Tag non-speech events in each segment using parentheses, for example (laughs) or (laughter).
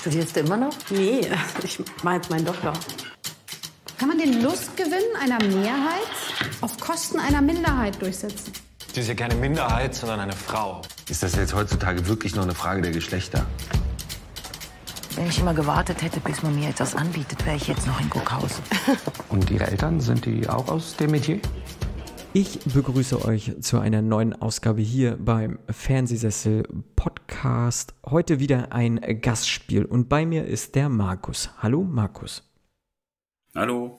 Studierst du immer noch? Nee, (laughs) ich mache jetzt meinen Doktor. Kann man den Lustgewinn einer Mehrheit auf Kosten einer Minderheit durchsetzen? Sie ist ja keine Minderheit, sondern eine Frau. Ist das jetzt heutzutage wirklich nur eine Frage der Geschlechter? Wenn ich immer gewartet hätte, bis man mir etwas anbietet, wäre ich jetzt noch in Guckhausen. Und Ihre Eltern, sind die auch aus dem Metier? Ich begrüße euch zu einer neuen Ausgabe hier beim Fernsehsessel Podcast. Heute wieder ein Gastspiel und bei mir ist der Markus. Hallo Markus. Hallo.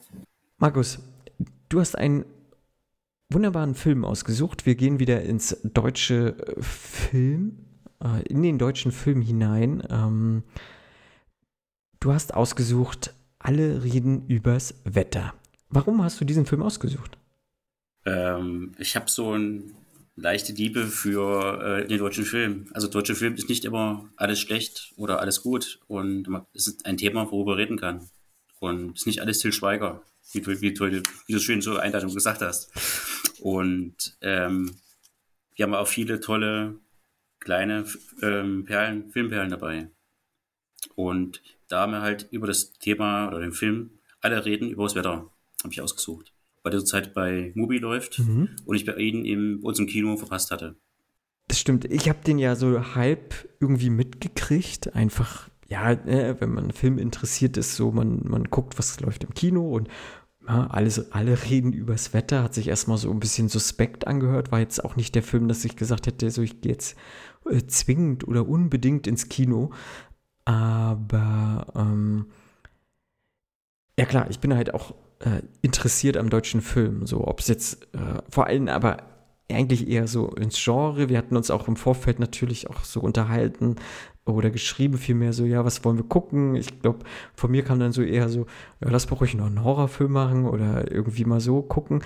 Markus, du hast einen wunderbaren Film ausgesucht. Wir gehen wieder ins deutsche Film, äh, in den deutschen Film hinein. Ähm, du hast ausgesucht, alle reden übers Wetter. Warum hast du diesen Film ausgesucht? Ähm, ich habe so eine leichte Liebe für äh, den deutschen Film. Also deutscher Film ist nicht immer alles schlecht oder alles gut und es ist ein Thema, worüber reden kann. Und es ist nicht alles Till Schweiger, wie du, wie, du, wie du schön so Einleitung gesagt hast. Und ähm, wir haben auch viele tolle kleine ähm, Perlen, Filmperlen dabei. Und da haben wir halt über das Thema oder den Film alle reden über das Wetter, habe ich ausgesucht weil der zurzeit bei Mubi läuft mhm. und ich bei Ihnen im, bei uns im Kino verpasst hatte. Das stimmt. Ich habe den ja so halb irgendwie mitgekriegt. Einfach, ja, äh, wenn man Film interessiert ist, so man, man guckt, was läuft im Kino und ja, alles, alle reden übers Wetter, hat sich erstmal so ein bisschen suspekt angehört, war jetzt auch nicht der Film, dass ich gesagt hätte, so ich gehe jetzt äh, zwingend oder unbedingt ins Kino. Aber ähm, ja klar, ich bin halt auch äh, interessiert am deutschen Film. So, ob es jetzt äh, vor allem aber eigentlich eher so ins Genre. Wir hatten uns auch im Vorfeld natürlich auch so unterhalten oder geschrieben, vielmehr so, ja, was wollen wir gucken? Ich glaube, von mir kam dann so eher so, ja, lass mal ruhig noch einen Horrorfilm machen oder irgendwie mal so gucken.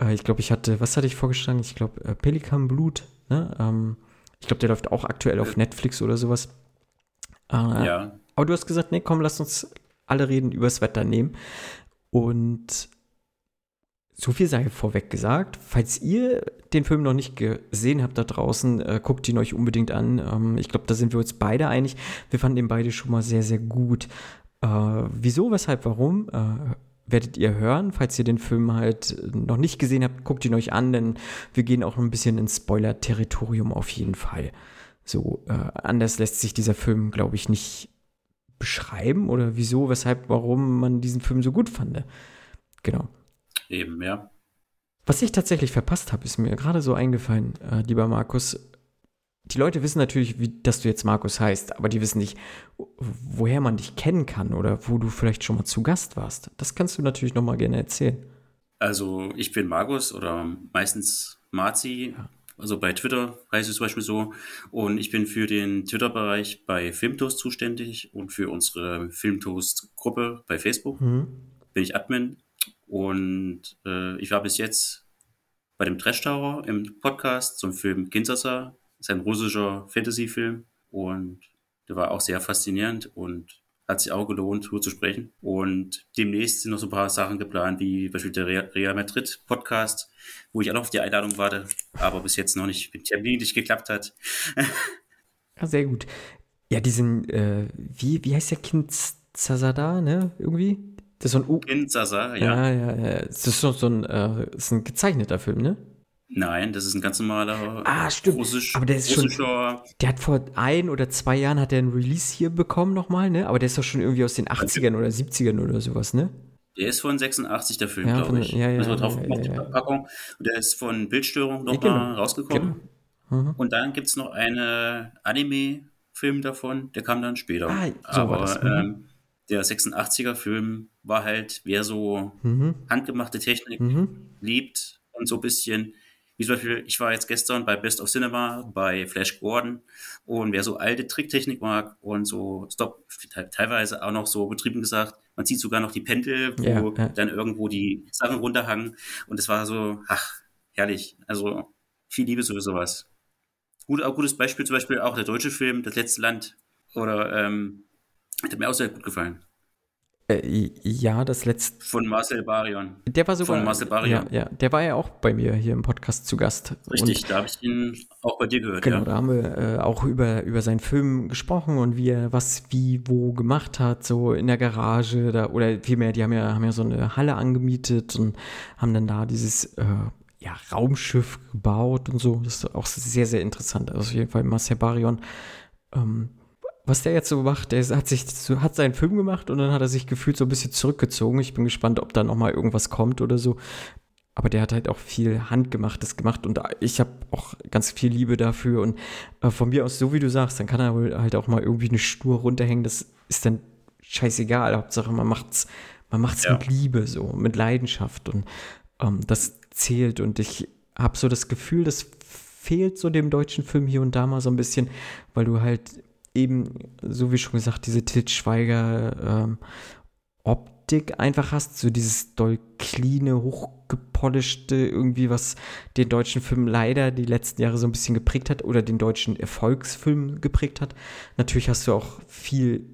Äh, ich glaube, ich hatte, was hatte ich vorgeschlagen? Ich glaube, äh, Pelikan Blut, ne? Ähm, ich glaube, der läuft auch aktuell auf Netflix oder sowas. Äh, ja. Aber du hast gesagt, nee, komm, lass uns alle reden übers Wetter nehmen. Und so viel sei vorweg gesagt. Falls ihr den Film noch nicht gesehen habt da draußen, äh, guckt ihn euch unbedingt an. Ähm, ich glaube, da sind wir uns beide einig. Wir fanden ihn beide schon mal sehr, sehr gut. Äh, wieso, weshalb, warum? Äh, werdet ihr hören. Falls ihr den Film halt noch nicht gesehen habt, guckt ihn euch an, denn wir gehen auch ein bisschen ins Spoiler-Territorium auf jeden Fall. So, äh, anders lässt sich dieser Film, glaube ich, nicht beschreiben oder wieso, weshalb, warum man diesen Film so gut fand. Genau. Eben, ja. Was ich tatsächlich verpasst habe, ist mir gerade so eingefallen, äh, lieber Markus. Die Leute wissen natürlich, wie, dass du jetzt Markus heißt, aber die wissen nicht, woher man dich kennen kann oder wo du vielleicht schon mal zu Gast warst. Das kannst du natürlich noch mal gerne erzählen. Also ich bin Markus oder meistens Marzi. Ja. Also bei Twitter heißt es zum Beispiel so. Und ich bin für den Twitter-Bereich bei Filmtoast zuständig und für unsere Filmtoast-Gruppe bei Facebook mhm. bin ich Admin. Und äh, ich war bis jetzt bei dem Trash Tower im Podcast zum Film Kinshasa. Das ist ein russischer Fantasy-Film. Und der war auch sehr faszinierend und hat sich auch gelohnt, nur zu sprechen. Und demnächst sind noch so ein paar Sachen geplant, wie beispielsweise der Real Madrid Podcast, wo ich auch noch auf die Einladung warte, aber bis jetzt noch nicht mit Termin nicht geklappt hat. ja, sehr gut. Ja, diesen, äh, wie, wie heißt der Kind Zazada, ne? Irgendwie? Das ist so ein U. Kind Zaza, ja. Ja, ja, ja. Das ist so, so ein, äh, ist ein gezeichneter Film, ne? Nein, das ist ein ganz normaler ah, stimmt. Russisch, aber der ist schon, der hat vor ein oder zwei Jahren hat er einen Release hier bekommen nochmal, ne? Aber der ist doch schon irgendwie aus den 80ern oder 70ern oder sowas, ne? Der ist von 86, der Film, ja, glaube ich. Ja, ja, also drauf ja, ja, die Verpackung. Und der ist von Bildstörung nochmal genau. rausgekommen. Genau. Mhm. Und dann gibt es noch einen Anime-Film davon, der kam dann später. Ah, so Aber das, mhm. ähm, der 86er-Film war halt, wer so mhm. handgemachte Technik mhm. liebt und so ein bisschen wie zum Beispiel, ich war jetzt gestern bei Best of Cinema bei Flash Gordon und wer so alte Tricktechnik mag und so Stop, teilweise auch noch so betrieben gesagt, man sieht sogar noch die Pendel, wo ja, ja. dann irgendwo die Sachen runterhangen und es war so, ach, herrlich. Also viel Liebe für sowas. Gut, auch gutes Beispiel zum Beispiel auch der deutsche Film, Das letzte Land oder ähm, hat mir auch sehr gut gefallen. Äh, ja, das letzte. Von Marcel Barion. Der war sogar. Von Marcel Barion. Ja, ja, der war ja auch bei mir hier im Podcast zu Gast. Richtig, und, da habe ich ihn auch bei dir gehört. Genau, ja. da haben wir äh, auch über, über seinen Film gesprochen und wie er was wie wo gemacht hat, so in der Garage da, oder vielmehr, die haben ja, haben ja so eine Halle angemietet und haben dann da dieses äh, ja, Raumschiff gebaut und so. Das ist auch sehr, sehr interessant. Also auf jeden Fall Marcel Barion. Ähm, was der jetzt so macht, der hat sich hat seinen Film gemacht und dann hat er sich gefühlt so ein bisschen zurückgezogen. Ich bin gespannt, ob da noch mal irgendwas kommt oder so. Aber der hat halt auch viel Handgemachtes gemacht und ich habe auch ganz viel Liebe dafür. Und äh, von mir aus, so wie du sagst, dann kann er halt auch mal irgendwie eine Stur runterhängen. Das ist dann scheißegal. Hauptsache, man macht's, man macht's ja. mit Liebe, so, mit Leidenschaft. Und ähm, das zählt. Und ich habe so das Gefühl, das fehlt so dem deutschen Film hier und da mal so ein bisschen, weil du halt eben, so wie schon gesagt, diese Til Schweiger ähm, Optik einfach hast, so dieses doll clean, hochgepolischte, irgendwie, was den deutschen Film leider die letzten Jahre so ein bisschen geprägt hat oder den deutschen Erfolgsfilm geprägt hat. Natürlich hast du auch viel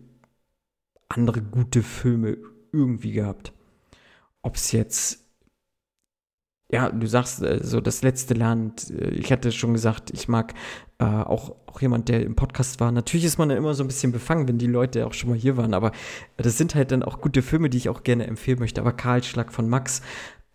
andere gute Filme irgendwie gehabt. Ob es jetzt ja, du sagst äh, so das letzte Land. Äh, ich hatte schon gesagt, ich mag äh, auch, auch jemand, der im Podcast war. Natürlich ist man dann immer so ein bisschen befangen, wenn die Leute auch schon mal hier waren, aber das sind halt dann auch gute Filme, die ich auch gerne empfehlen möchte. Aber Karlschlag von Max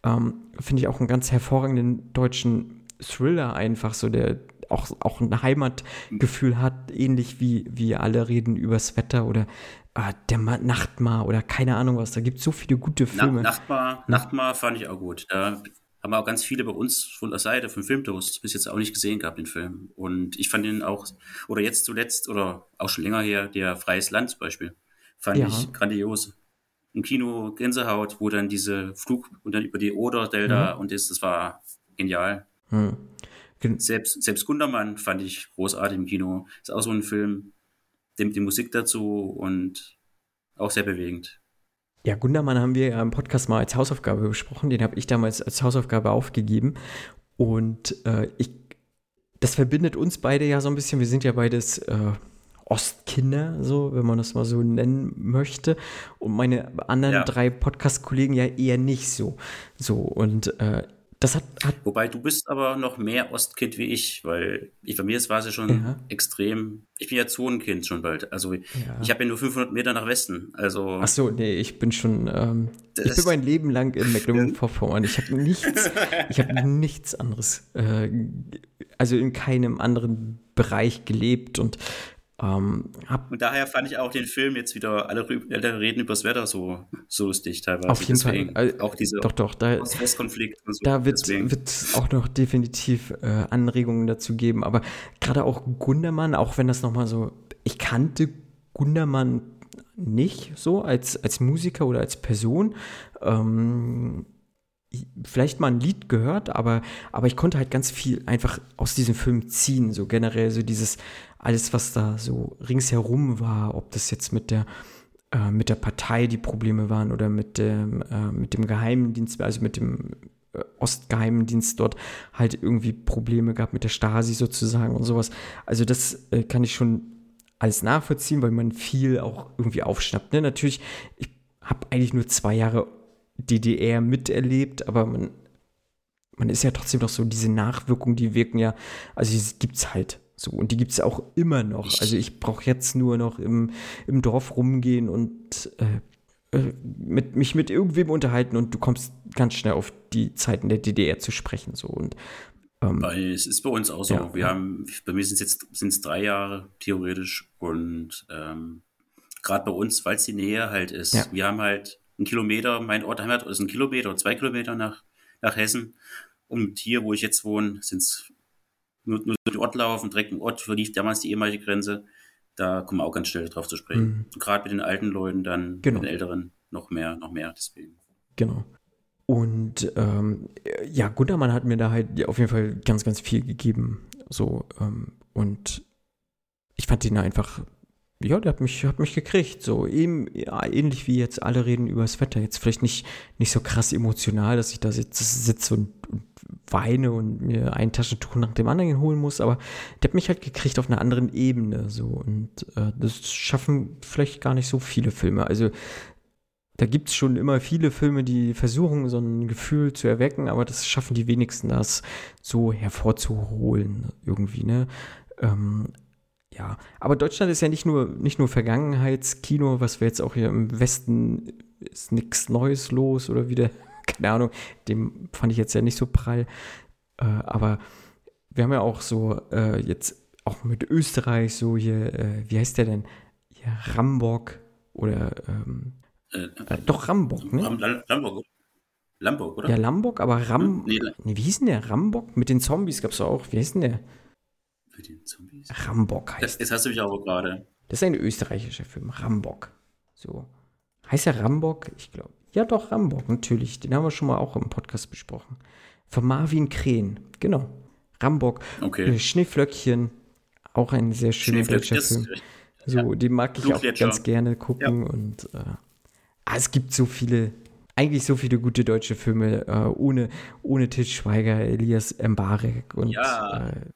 ähm, finde ich auch einen ganz hervorragenden deutschen Thriller einfach, so der auch, auch ein Heimatgefühl hat, ähnlich wie, wie alle reden übers Wetter oder äh, der Ma Nachtmar oder keine Ahnung was. Da gibt es so viele gute Filme. Na, Nachtmar, Nachtmar fand ich auch gut. Da haben auch ganz viele bei uns von der Seite von Filmtoast bis jetzt auch nicht gesehen gehabt, den Film. Und ich fand ihn auch, oder jetzt zuletzt, oder auch schon länger her, der Freies Land zum Beispiel, fand ja. ich grandios. Im Kino Gänsehaut, wo dann diese Flug und dann über die Oder-Delta mhm. und ist, das war genial. Mhm. Selbst, selbst Gundermann fand ich großartig im Kino. Ist auch so ein Film, dem die Musik dazu und auch sehr bewegend. Ja, Gundermann haben wir ja im Podcast mal als Hausaufgabe besprochen. Den habe ich damals als Hausaufgabe aufgegeben. Und äh, ich, das verbindet uns beide ja so ein bisschen. Wir sind ja beides äh, Ostkinder, so, wenn man das mal so nennen möchte. Und meine anderen ja. drei Podcast-Kollegen ja eher nicht so. So, und äh, das hat, hat, Wobei du bist aber noch mehr Ostkind wie ich, weil ich, bei mir war es ja schon ja. extrem. Ich bin ja Zonenkind schon bald. Also ja. ich habe ja nur 500 Meter nach Westen. Also ach so, nee, ich bin schon. Ähm, ich bin mein Leben lang in Mecklenburg-Vorpommern. Ich habe nichts, ich habe (laughs) nichts anderes, äh, also in keinem anderen Bereich gelebt und ähm, und daher fand ich auch den Film jetzt wieder, alle, alle reden übers Wetter so, so lustig teilweise. Auf jeden deswegen. Fall. auch dieser doch, doch, da, Ost-West-Konflikt und so. Da wird, wird auch noch definitiv äh, Anregungen dazu geben. Aber gerade auch Gundermann, auch wenn das nochmal so, ich kannte Gundermann nicht so als, als Musiker oder als Person. Ähm, vielleicht mal ein Lied gehört, aber, aber ich konnte halt ganz viel einfach aus diesem Film ziehen, so generell so dieses, alles, was da so ringsherum war, ob das jetzt mit der, äh, mit der Partei die Probleme waren oder mit dem, äh, mit dem Geheimdienst, also mit dem äh, Ostgeheimdienst dort halt irgendwie Probleme gab mit der Stasi sozusagen und sowas. Also das äh, kann ich schon alles nachvollziehen, weil man viel auch irgendwie aufschnappt. Ne? Natürlich, ich habe eigentlich nur zwei Jahre DDR miterlebt, aber man, man ist ja trotzdem noch so, diese Nachwirkungen, die wirken ja, also die gibt es halt so, und die gibt es auch immer noch. Also ich brauche jetzt nur noch im, im Dorf rumgehen und äh, äh, mit, mich mit irgendwem unterhalten und du kommst ganz schnell auf die Zeiten der DDR zu sprechen. So. Und, ähm, es ist bei uns auch so. Ja, Wir ja. haben, bei mir sind es jetzt sind's drei Jahre theoretisch und ähm, gerade bei uns, weil es die Nähe halt ist. Ja. Wir haben halt einen Kilometer, mein Ort Heimat ist ein Kilometer, zwei Kilometer nach, nach Hessen. Und hier, wo ich jetzt wohne, sind es nur, nur den Ort laufen, direkt im Ort verlief damals die ehemalige Grenze. Da kommen wir auch ganz schnell drauf zu sprechen. Mhm. Gerade mit den alten Leuten, dann genau. mit den Älteren noch mehr, noch mehr deswegen. Genau. Und ähm, ja, Guntermann hat mir da halt auf jeden Fall ganz, ganz viel gegeben. So, ähm, und ich fand ihn einfach ja, der hat mich, hat mich gekriegt. So eben, ja, ähnlich wie jetzt alle reden über das Wetter. Jetzt vielleicht nicht, nicht so krass emotional, dass ich da sitze, sitze und, und, weine und mir ein Taschentuch nach dem anderen holen muss, aber der hat mich halt gekriegt auf einer anderen Ebene. So. Und äh, das schaffen vielleicht gar nicht so viele Filme. Also da gibt es schon immer viele Filme, die versuchen, so ein Gefühl zu erwecken, aber das schaffen die wenigsten, das so hervorzuholen irgendwie, ne? Ähm, ja, aber Deutschland ist ja nicht nur, nicht nur Vergangenheitskino, was wir jetzt auch hier im Westen ist nichts Neues los oder wieder, (laughs) keine Ahnung, dem fand ich jetzt ja nicht so prall. Äh, aber wir haben ja auch so äh, jetzt auch mit Österreich so hier, äh, wie heißt der denn? Hier, Rambock oder ähm, äh, äh, doch Rambock, ne? Lamborg, Lamborg, oder? Ja, Lambock, aber Ram. Nee, nee, wie hieß denn der? Rambock? Mit den Zombies gab es auch. Wie hieß denn der? Mit den Zombies? Rambock heißt. Das, das hast du mich aber gerade. Das ist ein österreichischer Film. Rambock. So. Heißt er Rambock? Ich glaube. Ja, doch, Rambock, natürlich. Den haben wir schon mal auch im Podcast besprochen. Von Marvin Krähen. Genau. Rambock. Okay. Schneeflöckchen. Auch ein sehr schöner deutscher Film. So, ja. den mag ich auch ganz gerne gucken. Ja. Und äh, ah, es gibt so viele, eigentlich so viele gute deutsche Filme äh, ohne, ohne Til Schweiger, Elias Mbarek und. Ja. Äh,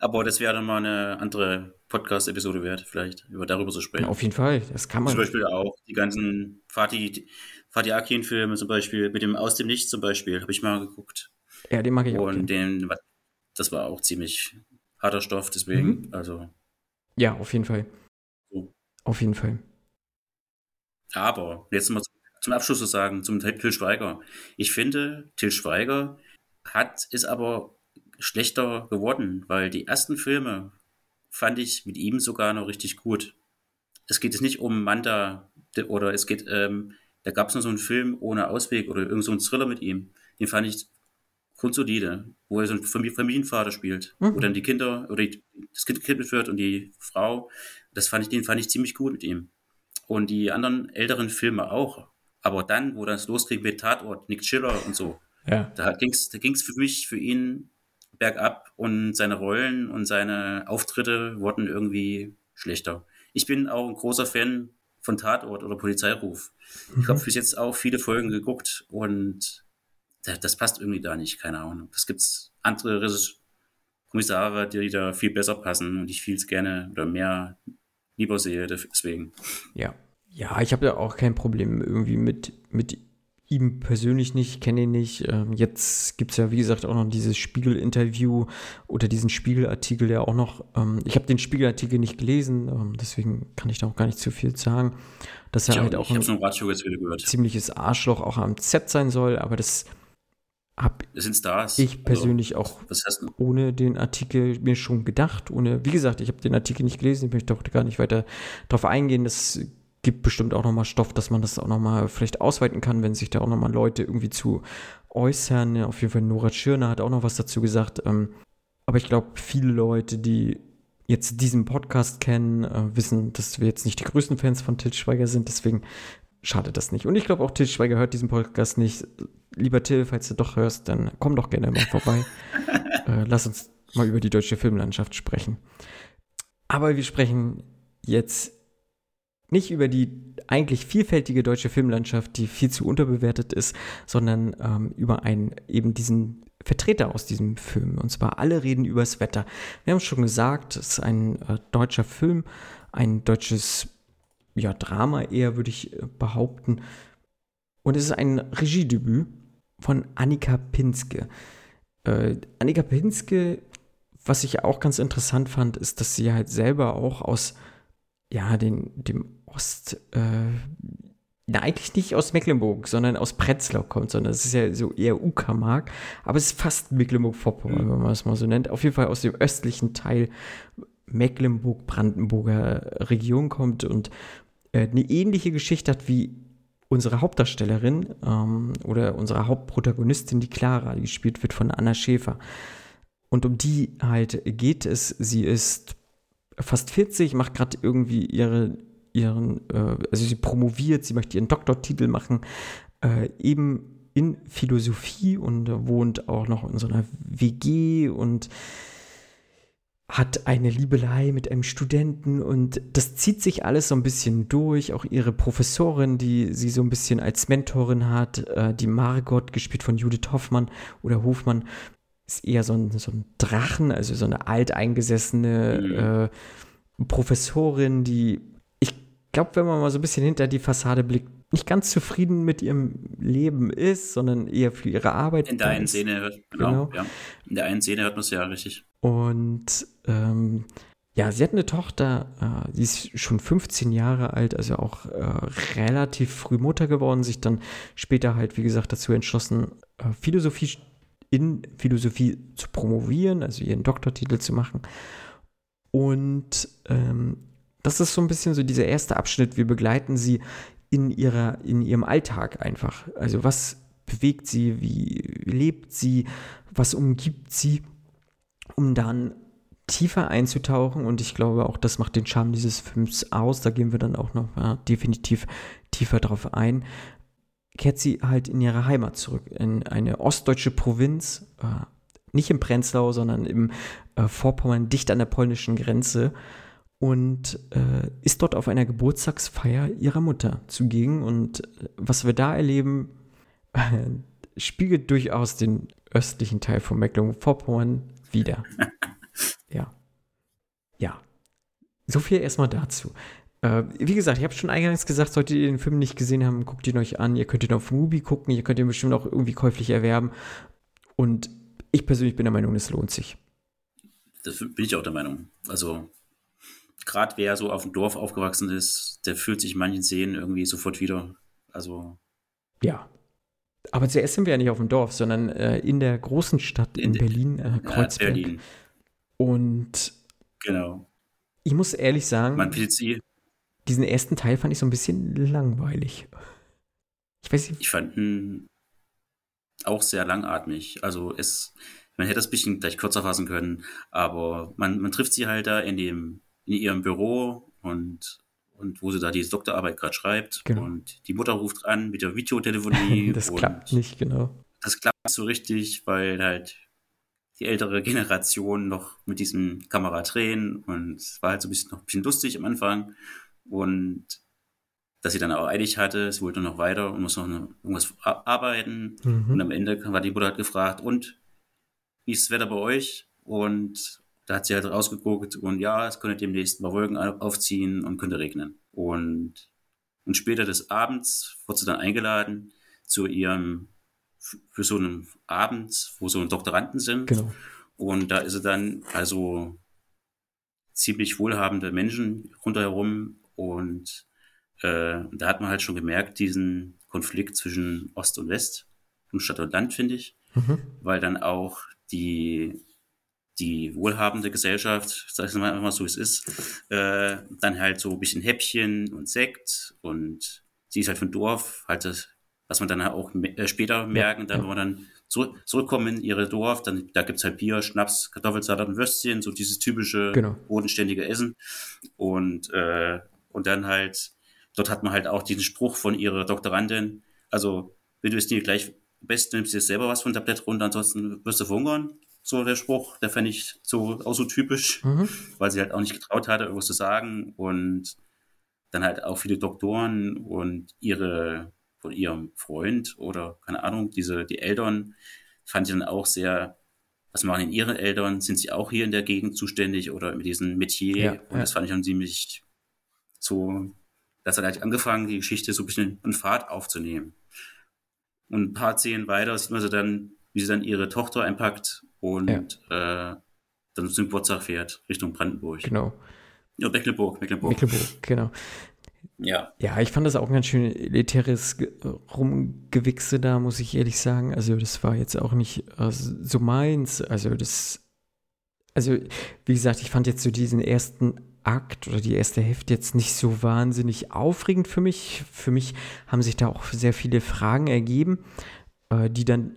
aber das wäre dann mal eine andere Podcast-Episode wert, vielleicht über darüber zu sprechen. Ja, auf jeden Fall, das kann man. Zum Beispiel auch die ganzen Fatih, Fatih Akin-Filme zum Beispiel, mit dem Aus dem Nichts zum Beispiel, habe ich mal geguckt. Ja, den mag ich auch. Und den, das war auch ziemlich harter Stoff, deswegen, mhm. also. Ja, auf jeden Fall. So. Auf jeden Fall. Aber, jetzt mal zum Abschluss zu sagen, zum Till Schweiger. Ich finde, Till Schweiger hat, ist aber schlechter geworden, weil die ersten Filme fand ich mit ihm sogar noch richtig gut. Es geht jetzt nicht um Manta oder es geht, ähm, da gab es noch so einen Film ohne Ausweg oder irgend so einen Thriller mit ihm. Den fand ich grundsolide, wo er so einen Familienvater spielt, mhm. wo dann die Kinder oder die, das Kind gekidnappt wird und die Frau. Das fand ich, den fand ich ziemlich gut mit ihm. Und die anderen älteren Filme auch. Aber dann, wo das losging mit Tatort, Nick Schiller und so, ja. da ging es da ging's für mich, für ihn bergab und seine Rollen und seine Auftritte wurden irgendwie schlechter. Ich bin auch ein großer Fan von Tatort oder Polizeiruf. Mhm. Ich habe bis jetzt auch viele Folgen geguckt und das passt irgendwie da nicht, keine Ahnung. Das gibt's andere Kommissare, die da viel besser passen und ich viel gerne oder mehr lieber sehe, deswegen. Ja. Ja, ich habe ja auch kein Problem irgendwie mit, mit ihm persönlich nicht, kenne ihn nicht. Ähm, jetzt gibt es ja, wie gesagt, auch noch dieses Spiegel-Interview oder diesen Spiegelartikel, der auch noch, ähm, ich habe den Spiegelartikel nicht gelesen, ähm, deswegen kann ich da auch gar nicht zu viel sagen, dass er ich halt auch, auch ein ziemliches Arschloch auch am Z sein soll, aber das habe ich persönlich also, auch ohne den Artikel mir schon gedacht, ohne, wie gesagt, ich habe den Artikel nicht gelesen, ich möchte auch gar nicht weiter darauf eingehen, das gibt bestimmt auch nochmal Stoff, dass man das auch nochmal vielleicht ausweiten kann, wenn sich da auch nochmal Leute irgendwie zu äußern. Ja, auf jeden Fall Nora Schirner hat auch noch was dazu gesagt. Ähm, aber ich glaube, viele Leute, die jetzt diesen Podcast kennen, äh, wissen, dass wir jetzt nicht die größten Fans von Til Schweiger sind. Deswegen schadet das nicht. Und ich glaube auch, Til Schweiger hört diesen Podcast nicht. Lieber Till, falls du doch hörst, dann komm doch gerne mal vorbei. (laughs) äh, lass uns mal über die deutsche Filmlandschaft sprechen. Aber wir sprechen jetzt nicht über die eigentlich vielfältige deutsche Filmlandschaft, die viel zu unterbewertet ist, sondern ähm, über einen eben diesen Vertreter aus diesem Film. Und zwar alle reden übers Wetter. Wir haben schon gesagt, es ist ein äh, deutscher Film, ein deutsches ja, Drama eher, würde ich äh, behaupten. Und es ist ein Regiedebüt von Annika Pinske. Äh, Annika Pinske, was ich auch ganz interessant fand, ist, dass sie halt selber auch aus ja, den, dem Ost, äh, na, eigentlich nicht aus Mecklenburg, sondern aus Prenzlau kommt, sondern es ist ja so eher Uckermark, aber es ist fast Mecklenburg-Vorpommern, mhm. wenn man es mal so nennt. Auf jeden Fall aus dem östlichen Teil Mecklenburg-Brandenburger Region kommt und äh, eine ähnliche Geschichte hat wie unsere Hauptdarstellerin ähm, oder unsere Hauptprotagonistin, die Clara, die gespielt wird von Anna Schäfer. Und um die halt geht es. Sie ist fast 40, macht gerade irgendwie ihre, ihren, äh, also sie promoviert, sie möchte ihren Doktortitel machen, äh, eben in Philosophie und wohnt auch noch in so einer WG und hat eine Liebelei mit einem Studenten und das zieht sich alles so ein bisschen durch. Auch ihre Professorin, die sie so ein bisschen als Mentorin hat, äh, die Margot, gespielt von Judith Hoffmann oder Hofmann, ist eher so ein, so ein Drachen, also so eine alteingesessene mhm. äh, Professorin, die, glaube, wenn man mal so ein bisschen hinter die Fassade blickt, nicht ganz zufrieden mit ihrem Leben ist, sondern eher für ihre Arbeit. In der einen Szene, genau, genau. Ja. In der einen Szene hört man es ja richtig. Und ähm, ja, sie hat eine Tochter, äh, die ist schon 15 Jahre alt, also auch äh, relativ früh Mutter geworden, sich dann später halt, wie gesagt, dazu entschlossen, äh, Philosophie in Philosophie zu promovieren, also ihren Doktortitel zu machen. Und ähm, das ist so ein bisschen so dieser erste Abschnitt. Wir begleiten sie in, ihrer, in ihrem Alltag einfach. Also was bewegt sie, wie lebt sie, was umgibt sie, um dann tiefer einzutauchen. Und ich glaube, auch das macht den Charme dieses Films aus. Da gehen wir dann auch noch ja, definitiv tiefer drauf ein. Kehrt sie halt in ihre Heimat zurück, in eine ostdeutsche Provinz, äh, nicht im Prenzlau, sondern im äh, Vorpommern, dicht an der polnischen Grenze und äh, ist dort auf einer Geburtstagsfeier ihrer Mutter zugegen. Und äh, was wir da erleben, äh, spiegelt durchaus den östlichen Teil von Mecklenburg-Vorpommern wieder. (laughs) ja. Ja. So viel erstmal dazu. Äh, wie gesagt, ich habe schon eingangs gesagt, solltet ihr den Film nicht gesehen haben, guckt ihn euch an. Ihr könnt ihn auf Mubi gucken, ihr könnt ihn bestimmt auch irgendwie käuflich erwerben. Und ich persönlich bin der Meinung, es lohnt sich. Das bin ich auch der Meinung. Also gerade wer so auf dem Dorf aufgewachsen ist, der fühlt sich in manchen Szenen irgendwie sofort wieder. Also. Ja. Aber zuerst sind wir ja nicht auf dem Dorf, sondern äh, in der großen Stadt in, in Berlin, äh, Kreuzberg. Ja, Berlin. Und genau. Ich muss ehrlich sagen, Man sie. diesen ersten Teil fand ich so ein bisschen langweilig. Ich weiß nicht. Ich fand ihn auch sehr langatmig. Also es, man hätte das ein bisschen gleich kürzer fassen können, aber man, man trifft sie halt da in dem in ihrem Büro und, und wo sie da diese Doktorarbeit gerade schreibt. Genau. Und die Mutter ruft an mit der Videotelefonie. (laughs) das klappt nicht, genau. Das klappt so richtig, weil halt die ältere (laughs) Generation noch mit diesem Kamera drehen und es war halt so ein bisschen, noch ein bisschen lustig am Anfang. Und dass sie dann auch eilig hatte, es wollte noch weiter und muss noch eine, irgendwas arbeiten. Mhm. Und am Ende war die Mutter halt gefragt, und wie ist das Wetter bei euch? Und da hat sie halt rausgeguckt und ja, es könnte demnächst mal Wolken aufziehen und könnte regnen. Und, und später des Abends wurde sie dann eingeladen zu ihrem, für so einen Abend, wo so ein Doktoranden sind. Genau. Und da ist sie dann also ziemlich wohlhabende Menschen rundherum und äh, da hat man halt schon gemerkt, diesen Konflikt zwischen Ost und West und Stadt und Land, finde ich, mhm. weil dann auch die die wohlhabende Gesellschaft, sag ich mal einfach so, wie es ist, äh, dann halt so ein bisschen Häppchen und Sekt und sie ist halt von Dorf, halt das, was man dann halt auch äh, später merken, dann, wenn wir dann zurück, zurückkommen in ihre Dorf, dann, da gibt's halt Bier, Schnaps, Kartoffelsalat und Würstchen, so dieses typische, genau. bodenständige Essen. Und, äh, und dann halt, dort hat man halt auch diesen Spruch von ihrer Doktorandin, also, wenn du es dir gleich am besten nimmst du dir selber was von Tablett runter, ansonsten wirst du verhungern so der Spruch, der fände ich so auch so typisch, mhm. weil sie halt auch nicht getraut hatte, irgendwas zu sagen und dann halt auch viele Doktoren und ihre von ihrem Freund oder keine Ahnung, diese die Eltern fand ich dann auch sehr, was machen denn ihre Eltern? Sind sie auch hier in der Gegend zuständig oder mit diesem Metier? Ja, und ja. das fand ich dann ziemlich so, dass er halt angefangen, die Geschichte so ein bisschen in Fahrt aufzunehmen. Und ein paar Szenen weiter sieht man sie dann, wie sie dann ihre Tochter einpackt und ja. äh, dann zum Geburtstag fährt, Richtung Brandenburg. Genau. Ja, Mecklenburg, Mecklenburg. Mecklenburg, genau. Ja. Ja, ich fand das auch ein ganz schön elitäres Rumgewichse da, muss ich ehrlich sagen. Also, das war jetzt auch nicht äh, so meins. Also, das. Also, wie gesagt, ich fand jetzt so diesen ersten Akt oder die erste Hälfte jetzt nicht so wahnsinnig aufregend für mich. Für mich haben sich da auch sehr viele Fragen ergeben, äh, die dann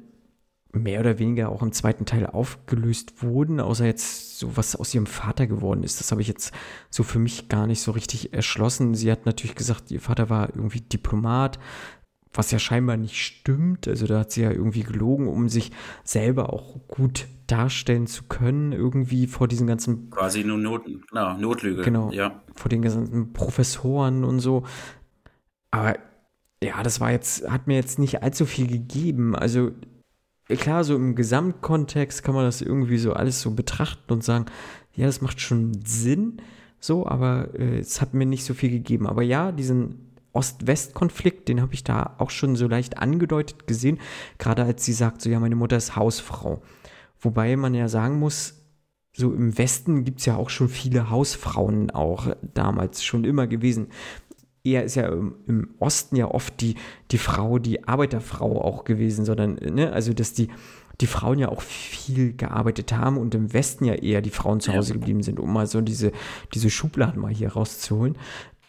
mehr oder weniger auch im zweiten Teil aufgelöst wurden, außer jetzt so was aus ihrem Vater geworden ist. Das habe ich jetzt so für mich gar nicht so richtig erschlossen. Sie hat natürlich gesagt, ihr Vater war irgendwie Diplomat, was ja scheinbar nicht stimmt. Also da hat sie ja irgendwie gelogen, um sich selber auch gut darstellen zu können, irgendwie vor diesen ganzen. Quasi nur Not, genau, Notlüge. Genau. Ja. Vor den ganzen Professoren und so. Aber ja, das war jetzt, hat mir jetzt nicht allzu viel gegeben. Also klar, so im Gesamtkontext kann man das irgendwie so alles so betrachten und sagen, ja, das macht schon Sinn, so, aber äh, es hat mir nicht so viel gegeben. Aber ja, diesen Ost-West-Konflikt, den habe ich da auch schon so leicht angedeutet gesehen, gerade als sie sagt, so ja, meine Mutter ist Hausfrau. Wobei man ja sagen muss, so im Westen gibt es ja auch schon viele Hausfrauen auch damals schon immer gewesen. Eher ist ja im, Osten ja oft die, die Frau, die Arbeiterfrau auch gewesen, sondern, ne, also dass die, die Frauen ja auch viel gearbeitet haben und im Westen ja eher die Frauen zu Hause geblieben sind, um mal so diese, diese Schubladen mal hier rauszuholen.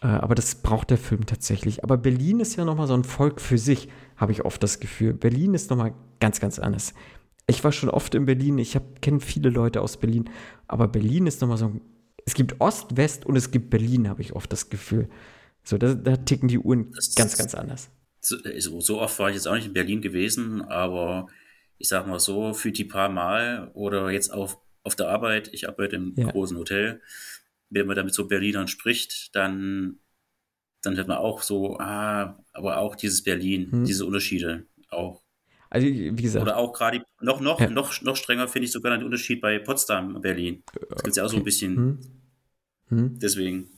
Äh, aber das braucht der Film tatsächlich. Aber Berlin ist ja nochmal so ein Volk für sich, habe ich oft das Gefühl. Berlin ist nochmal ganz, ganz anders. Ich war schon oft in Berlin, ich kenne viele Leute aus Berlin, aber Berlin ist nochmal so ein. Es gibt Ost, West und es gibt Berlin, habe ich oft das Gefühl. So, da, da ticken die Uhren das ganz, ganz anders. So, so, oft war ich jetzt auch nicht in Berlin gewesen, aber ich sag mal so, für die paar Mal oder jetzt auf, auf der Arbeit, ich arbeite im ja. großen Hotel, wenn man da mit so Berlinern spricht, dann, dann hört man auch so, ah, aber auch dieses Berlin, hm. diese Unterschiede auch. Also, wie gesagt. Oder auch gerade noch, noch, ja. noch, noch strenger finde ich sogar den Unterschied bei Potsdam und Berlin. Das gibt es ja auch so ein bisschen. Hm. Hm. Deswegen.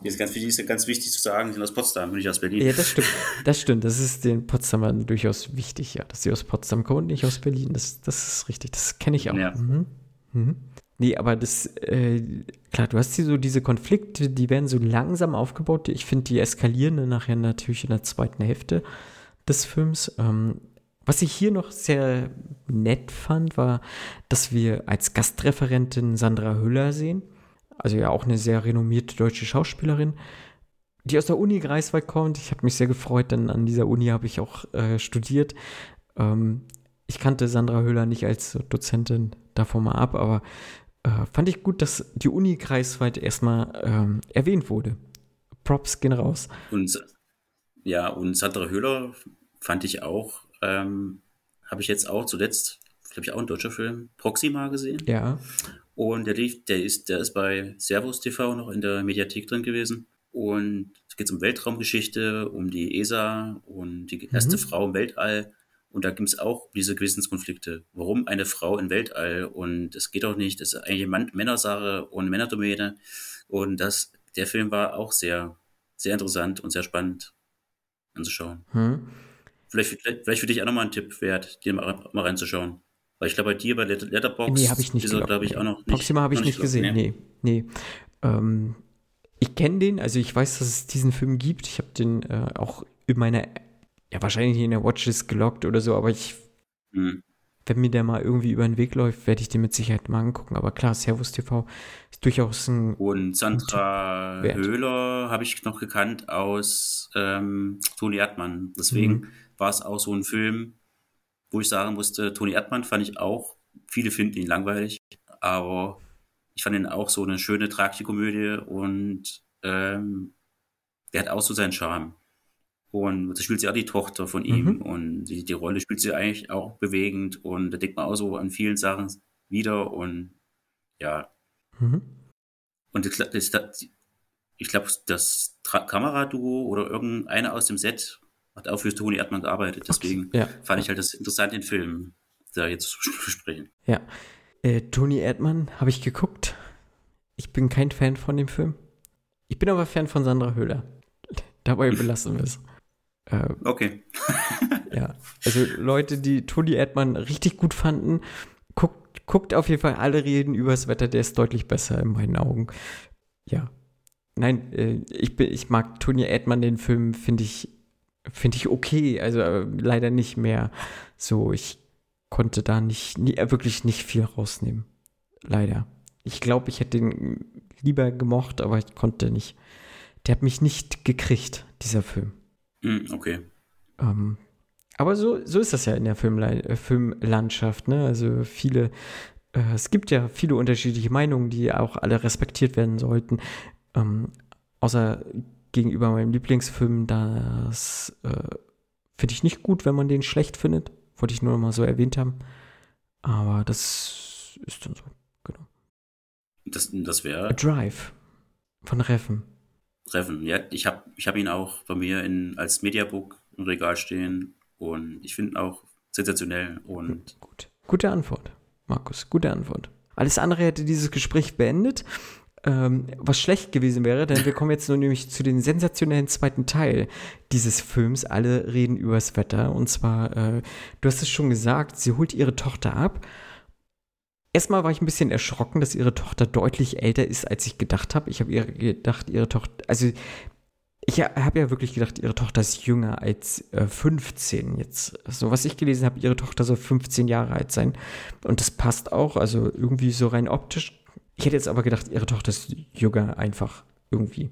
Hier ist ganz wichtig, ist ganz wichtig zu sagen, sie sind aus Potsdam, nicht aus Berlin. Ja, das stimmt. Das stimmt. Das ist den Potsdamern durchaus wichtig, ja, dass sie aus Potsdam kommen und nicht aus Berlin. Das, das ist richtig. Das kenne ich auch. Ja. Mhm. Mhm. Nee, aber das, äh, klar, du hast hier so diese Konflikte, die werden so langsam aufgebaut. Ich finde, die eskalieren nachher natürlich in der zweiten Hälfte des Films. Ähm, was ich hier noch sehr nett fand, war, dass wir als Gastreferentin Sandra Hüller sehen also ja auch eine sehr renommierte deutsche Schauspielerin, die aus der Uni Greifswald kommt. Ich habe mich sehr gefreut, denn an dieser Uni habe ich auch äh, studiert. Ähm, ich kannte Sandra Höhler nicht als Dozentin davon mal ab, aber äh, fand ich gut, dass die Uni Greifswald erstmal ähm, erwähnt wurde. Props gehen raus. Und ja, und Sandra Höhler fand ich auch, ähm, habe ich jetzt auch zuletzt, glaube ich, auch ein deutscher Film, Proxima gesehen. Ja. Und der lief, der ist, der ist bei Servus TV noch in der Mediathek drin gewesen. Und es geht um Weltraumgeschichte, um die ESA und die erste mhm. Frau im Weltall. Und da gibt es auch diese Gewissenskonflikte. Warum eine Frau im Weltall? Und es geht auch nicht, das ist eigentlich Mann Männersache und Männerdomäne. Und das, der Film war auch sehr, sehr interessant und sehr spannend anzuschauen. Mhm. Vielleicht, vielleicht, vielleicht für dich auch nochmal ein Tipp wert, den mal, mal reinzuschauen. Weil ich glaube, bei dir bei Letterboxd nee, habe ich nicht glaube ich, auch noch nicht. Proxima habe ich nicht, gesehen, nee. Nee. Ähm, ich kenne den, also ich weiß, dass es diesen Film gibt. Ich habe den äh, auch in meiner, ja, wahrscheinlich in der Watchlist gelockt oder so, aber ich, hm. wenn mir der mal irgendwie über den Weg läuft, werde ich den mit Sicherheit mal angucken. Aber klar, Servus TV ist durchaus ein. Und Sandra Höhler habe ich noch gekannt aus ähm, Toni Erdmann. Deswegen mhm. war es auch so ein Film, wo ich sagen musste, Toni Erdmann fand ich auch, viele finden ihn langweilig, aber ich fand ihn auch so eine schöne Tragikomödie und ähm, der hat auch so seinen Charme. Und da spielt sie auch die Tochter von ihm mhm. und die, die Rolle spielt sie eigentlich auch bewegend und da denkt man auch so an vielen Sachen wieder und ja. Mhm. Und ich, ich glaube, das Kameraduo oder irgendeiner aus dem Set hat auch für Toni Erdmann gearbeitet. Deswegen ja. fand ich halt das interessant, den Film da jetzt zu (laughs) besprechen. Ja. Äh, Toni Erdmann habe ich geguckt. Ich bin kein Fan von dem Film. Ich bin aber Fan von Sandra Höhler. (laughs) Dabei belassen wir es. Äh, okay. (laughs) ja, also Leute, die Toni Erdmann richtig gut fanden, guckt, guckt auf jeden Fall alle reden übers Wetter, der ist deutlich besser in meinen Augen. Ja. Nein, äh, ich, bin, ich mag Toni Erdmann, den Film finde ich finde ich okay. Also äh, leider nicht mehr so. Ich konnte da nicht, nie, äh, wirklich nicht viel rausnehmen. Leider. Ich glaube, ich hätte den lieber gemocht, aber ich konnte nicht. Der hat mich nicht gekriegt, dieser Film. Mm, okay. Ähm, aber so, so ist das ja in der Filmle äh, Filmlandschaft. Ne? Also viele, äh, es gibt ja viele unterschiedliche Meinungen, die auch alle respektiert werden sollten. Ähm, außer gegenüber meinem Lieblingsfilm, das äh, finde ich nicht gut, wenn man den schlecht findet. Wollte ich nur noch mal so erwähnt haben. Aber das ist dann so, genau. Das, das wäre. Drive von Reffen. Reffen, ja. Ich habe ich hab ihn auch bei mir in, als Mediabook im Regal stehen und ich finde ihn auch sensationell und. Gut. Gute Antwort, Markus, gute Antwort. Alles andere hätte dieses Gespräch beendet. Ähm, was schlecht gewesen wäre, denn wir kommen jetzt nur nämlich zu den sensationellen zweiten Teil dieses Films. Alle reden übers Wetter. Und zwar, äh, du hast es schon gesagt, sie holt ihre Tochter ab. Erstmal war ich ein bisschen erschrocken, dass ihre Tochter deutlich älter ist, als ich gedacht habe. Ich habe ihr gedacht, ihre Tochter, also ich habe ja wirklich gedacht, ihre Tochter ist jünger als äh, 15 jetzt. So was ich gelesen habe, ihre Tochter soll 15 Jahre alt sein. Und das passt auch, also irgendwie so rein optisch. Ich hätte jetzt aber gedacht, ihre Tochter ist jünger einfach irgendwie.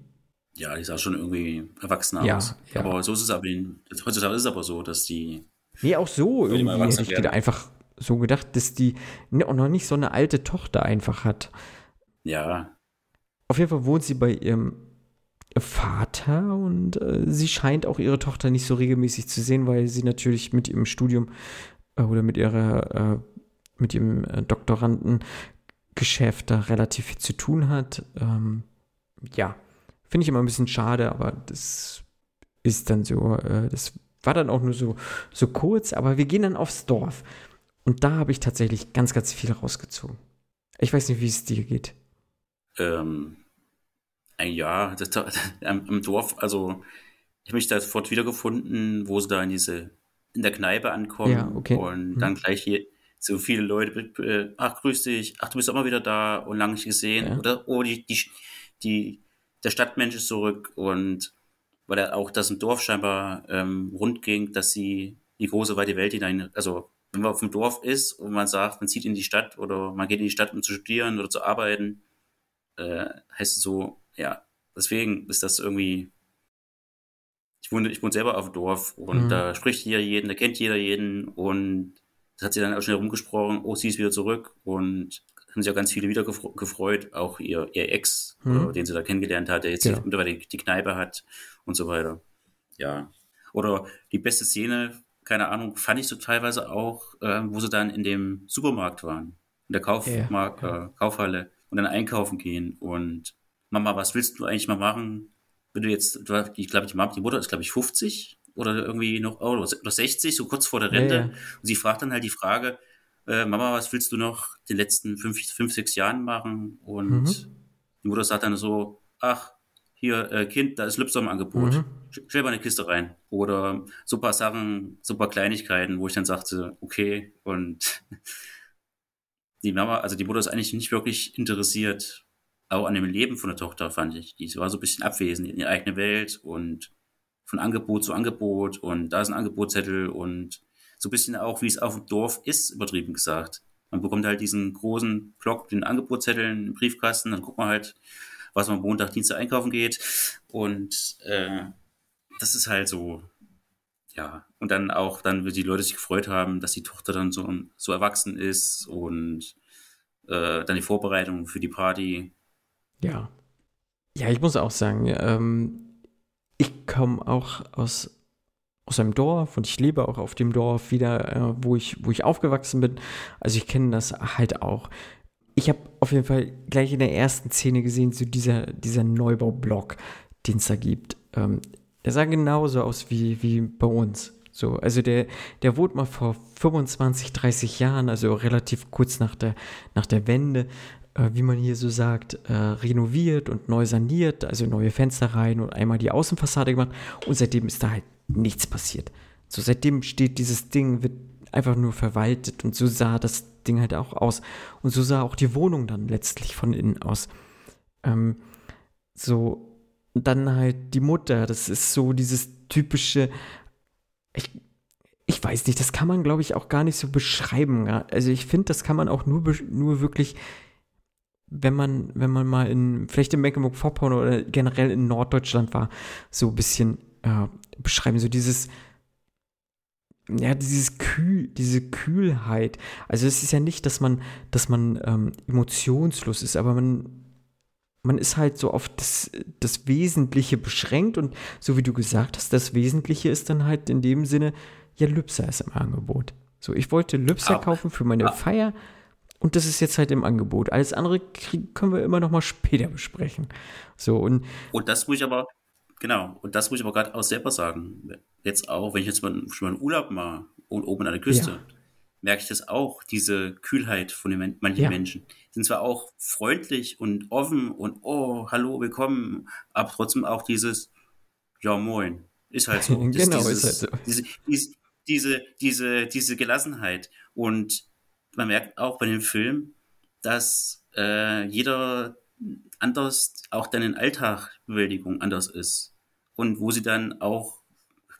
Ja, die sah schon irgendwie erwachsen Ja, aus. ja. Aber so ist es aber, heutzutage ist es aber so, dass die, Nee, auch so irgendwie hätte ich gedacht, einfach so gedacht, dass die auch noch nicht so eine alte Tochter einfach hat. ja, Auf jeden Fall wohnt sie bei ihrem Vater und äh, sie scheint auch ihre Tochter nicht so regelmäßig zu sehen, weil sie natürlich mit ihrem Studium äh, oder mit ihrer äh, mit ihrem äh, Doktorandengeschäft da relativ viel zu tun hat. Ähm, ja, finde ich immer ein bisschen schade, aber das ist dann so, äh, das war dann auch nur so, so kurz, aber wir gehen dann aufs Dorf. Und da habe ich tatsächlich ganz, ganz viel rausgezogen. Ich weiß nicht, wie es dir geht. ähm, ein Jahr das, (laughs) am, am Dorf, also ich habe mich da sofort wiedergefunden, wo sie da in diese, in der Kneipe ankommen Ja, okay. und Mhm. dann gleich hier so viele Leute, äh, ach, grüß dich, ach, du bist auch mal wieder da und lange nicht gesehen, Ja. oder, oh, die, die, die, der Stadtmensch ist zurück und weil er auch das im Dorf scheinbar ähm, rund ging, dass sie die große weite Welt hinein, also wenn man auf dem Dorf ist und man sagt, man zieht in die Stadt oder man geht in die Stadt, um zu studieren oder zu arbeiten, äh, heißt es so, ja, deswegen ist das irgendwie. Ich wohne, ich wohne selber auf dem Dorf und Mhm. da spricht jeder jeden, da kennt jeder jeden und das hat sie dann auch schnell rumgesprochen, oh, sie ist wieder zurück und haben sich auch ganz viele wieder gefreut, auch ihr, ihr Ex, Mhm. äh, den sie da kennengelernt hat, der jetzt Genau. mittlerweile die, die Kneipe hat und so weiter. Ja. Oder die beste Szene, keine Ahnung, fand ich so teilweise auch, äh, wo sie dann in dem Supermarkt waren, in der Kaufmarkt, Äh, Kaufhalle und dann einkaufen gehen und Mama, was willst du eigentlich mal machen, wenn du jetzt, ich glaube, die Mama, die Mutter ist, glaube ich, 50 oder irgendwie noch, oh, oder 60, so kurz vor der Ja, Rente. ja. Und sie fragt dann halt die Frage, äh, Mama, was willst du noch den letzten fünf, fünf sechs Jahren machen? Und Mhm. die Mutter sagt dann so, ach, hier, äh, Kind, da ist Lipster im Angebot. Mhm. Stell mal eine Kiste rein. Oder so paar Sachen, so paar Kleinigkeiten, wo ich dann sagte, okay, und (laughs) die Mama, also die Mutter ist eigentlich nicht wirklich interessiert, auch an dem Leben von der Tochter, fand ich. Die war so ein bisschen abwesend in ihrer eigenen Welt und von Angebot zu Angebot und da ist ein Angebotszettel und so ein bisschen auch, wie es auf dem Dorf ist, übertrieben gesagt. Man bekommt halt diesen großen Block, den Angebotszettel im Briefkasten, dann guckt man halt, was man Montag, Dienstag einkaufen geht und äh, das ist halt so, ja. Und dann auch, dann, wie die Leute sich gefreut haben, dass die Tochter dann so, so erwachsen ist und äh, dann die Vorbereitung für die Party. Ja. Ja, ich muss auch sagen, ähm, ich komme auch aus, aus einem Dorf und ich lebe auch auf dem Dorf wieder, äh, wo, ich, wo ich aufgewachsen bin. Also ich kenne das halt auch. Ich habe auf jeden Fall gleich in der ersten Szene gesehen, so dieser, dieser Neubaublock, den es da gibt. Ähm, der sah genauso aus wie, wie bei uns. So, also der, der wurde mal vor 25, 30 Jahren, also relativ kurz nach der, nach der Wende, äh, wie man hier so sagt, äh, renoviert und neu saniert, also neue Fenster rein und einmal die Außenfassade gemacht und seitdem ist da halt nichts passiert. So, seitdem steht dieses Ding, wird einfach nur verwaltet und so sah das Ding halt auch aus. Und so sah auch die Wohnung dann letztlich von innen aus. Ähm, so, dann halt die Mutter, das ist so dieses typische, ich, ich weiß nicht, das kann man, glaube ich, auch gar nicht so beschreiben. Also ich finde, das kann man auch nur, nur wirklich, wenn man, wenn man mal in, vielleicht in Mecklenburg-Vorpommern oder generell in Norddeutschland war, so ein bisschen äh, beschreiben. So dieses, ja, dieses Kühl, diese Kühlheit. Also es ist ja nicht, dass man, dass man ähm, emotionslos ist, aber man, man ist halt so auf das, das Wesentliche beschränkt und so wie du gesagt hast, das Wesentliche ist dann halt in dem Sinne, ja, Lübser ist im Angebot. So, ich wollte Lübser Aber- kaufen für meine Ah. Feier und das ist jetzt halt im Angebot. Alles andere krieg, können wir immer noch mal später besprechen. So, und Und das muss ich aber, genau, und das muss ich aber gerade auch selber sagen. Jetzt auch, wenn ich jetzt mal schon mal einen Urlaub mache und oben an der Küste. Ja. merke ich das auch, diese Kühlheit von den manchen Ja. Menschen. Sind zwar auch freundlich und offen und oh, hallo, willkommen, aber trotzdem auch dieses Ja, moin. Ist halt so. (laughs) Genau, dieses, ist halt so. Diese, diese, diese, diese Gelassenheit. Und man merkt auch bei dem Film, dass äh, jeder anders auch dann in Alltagbewältigung anders ist. Und wo sie dann auch,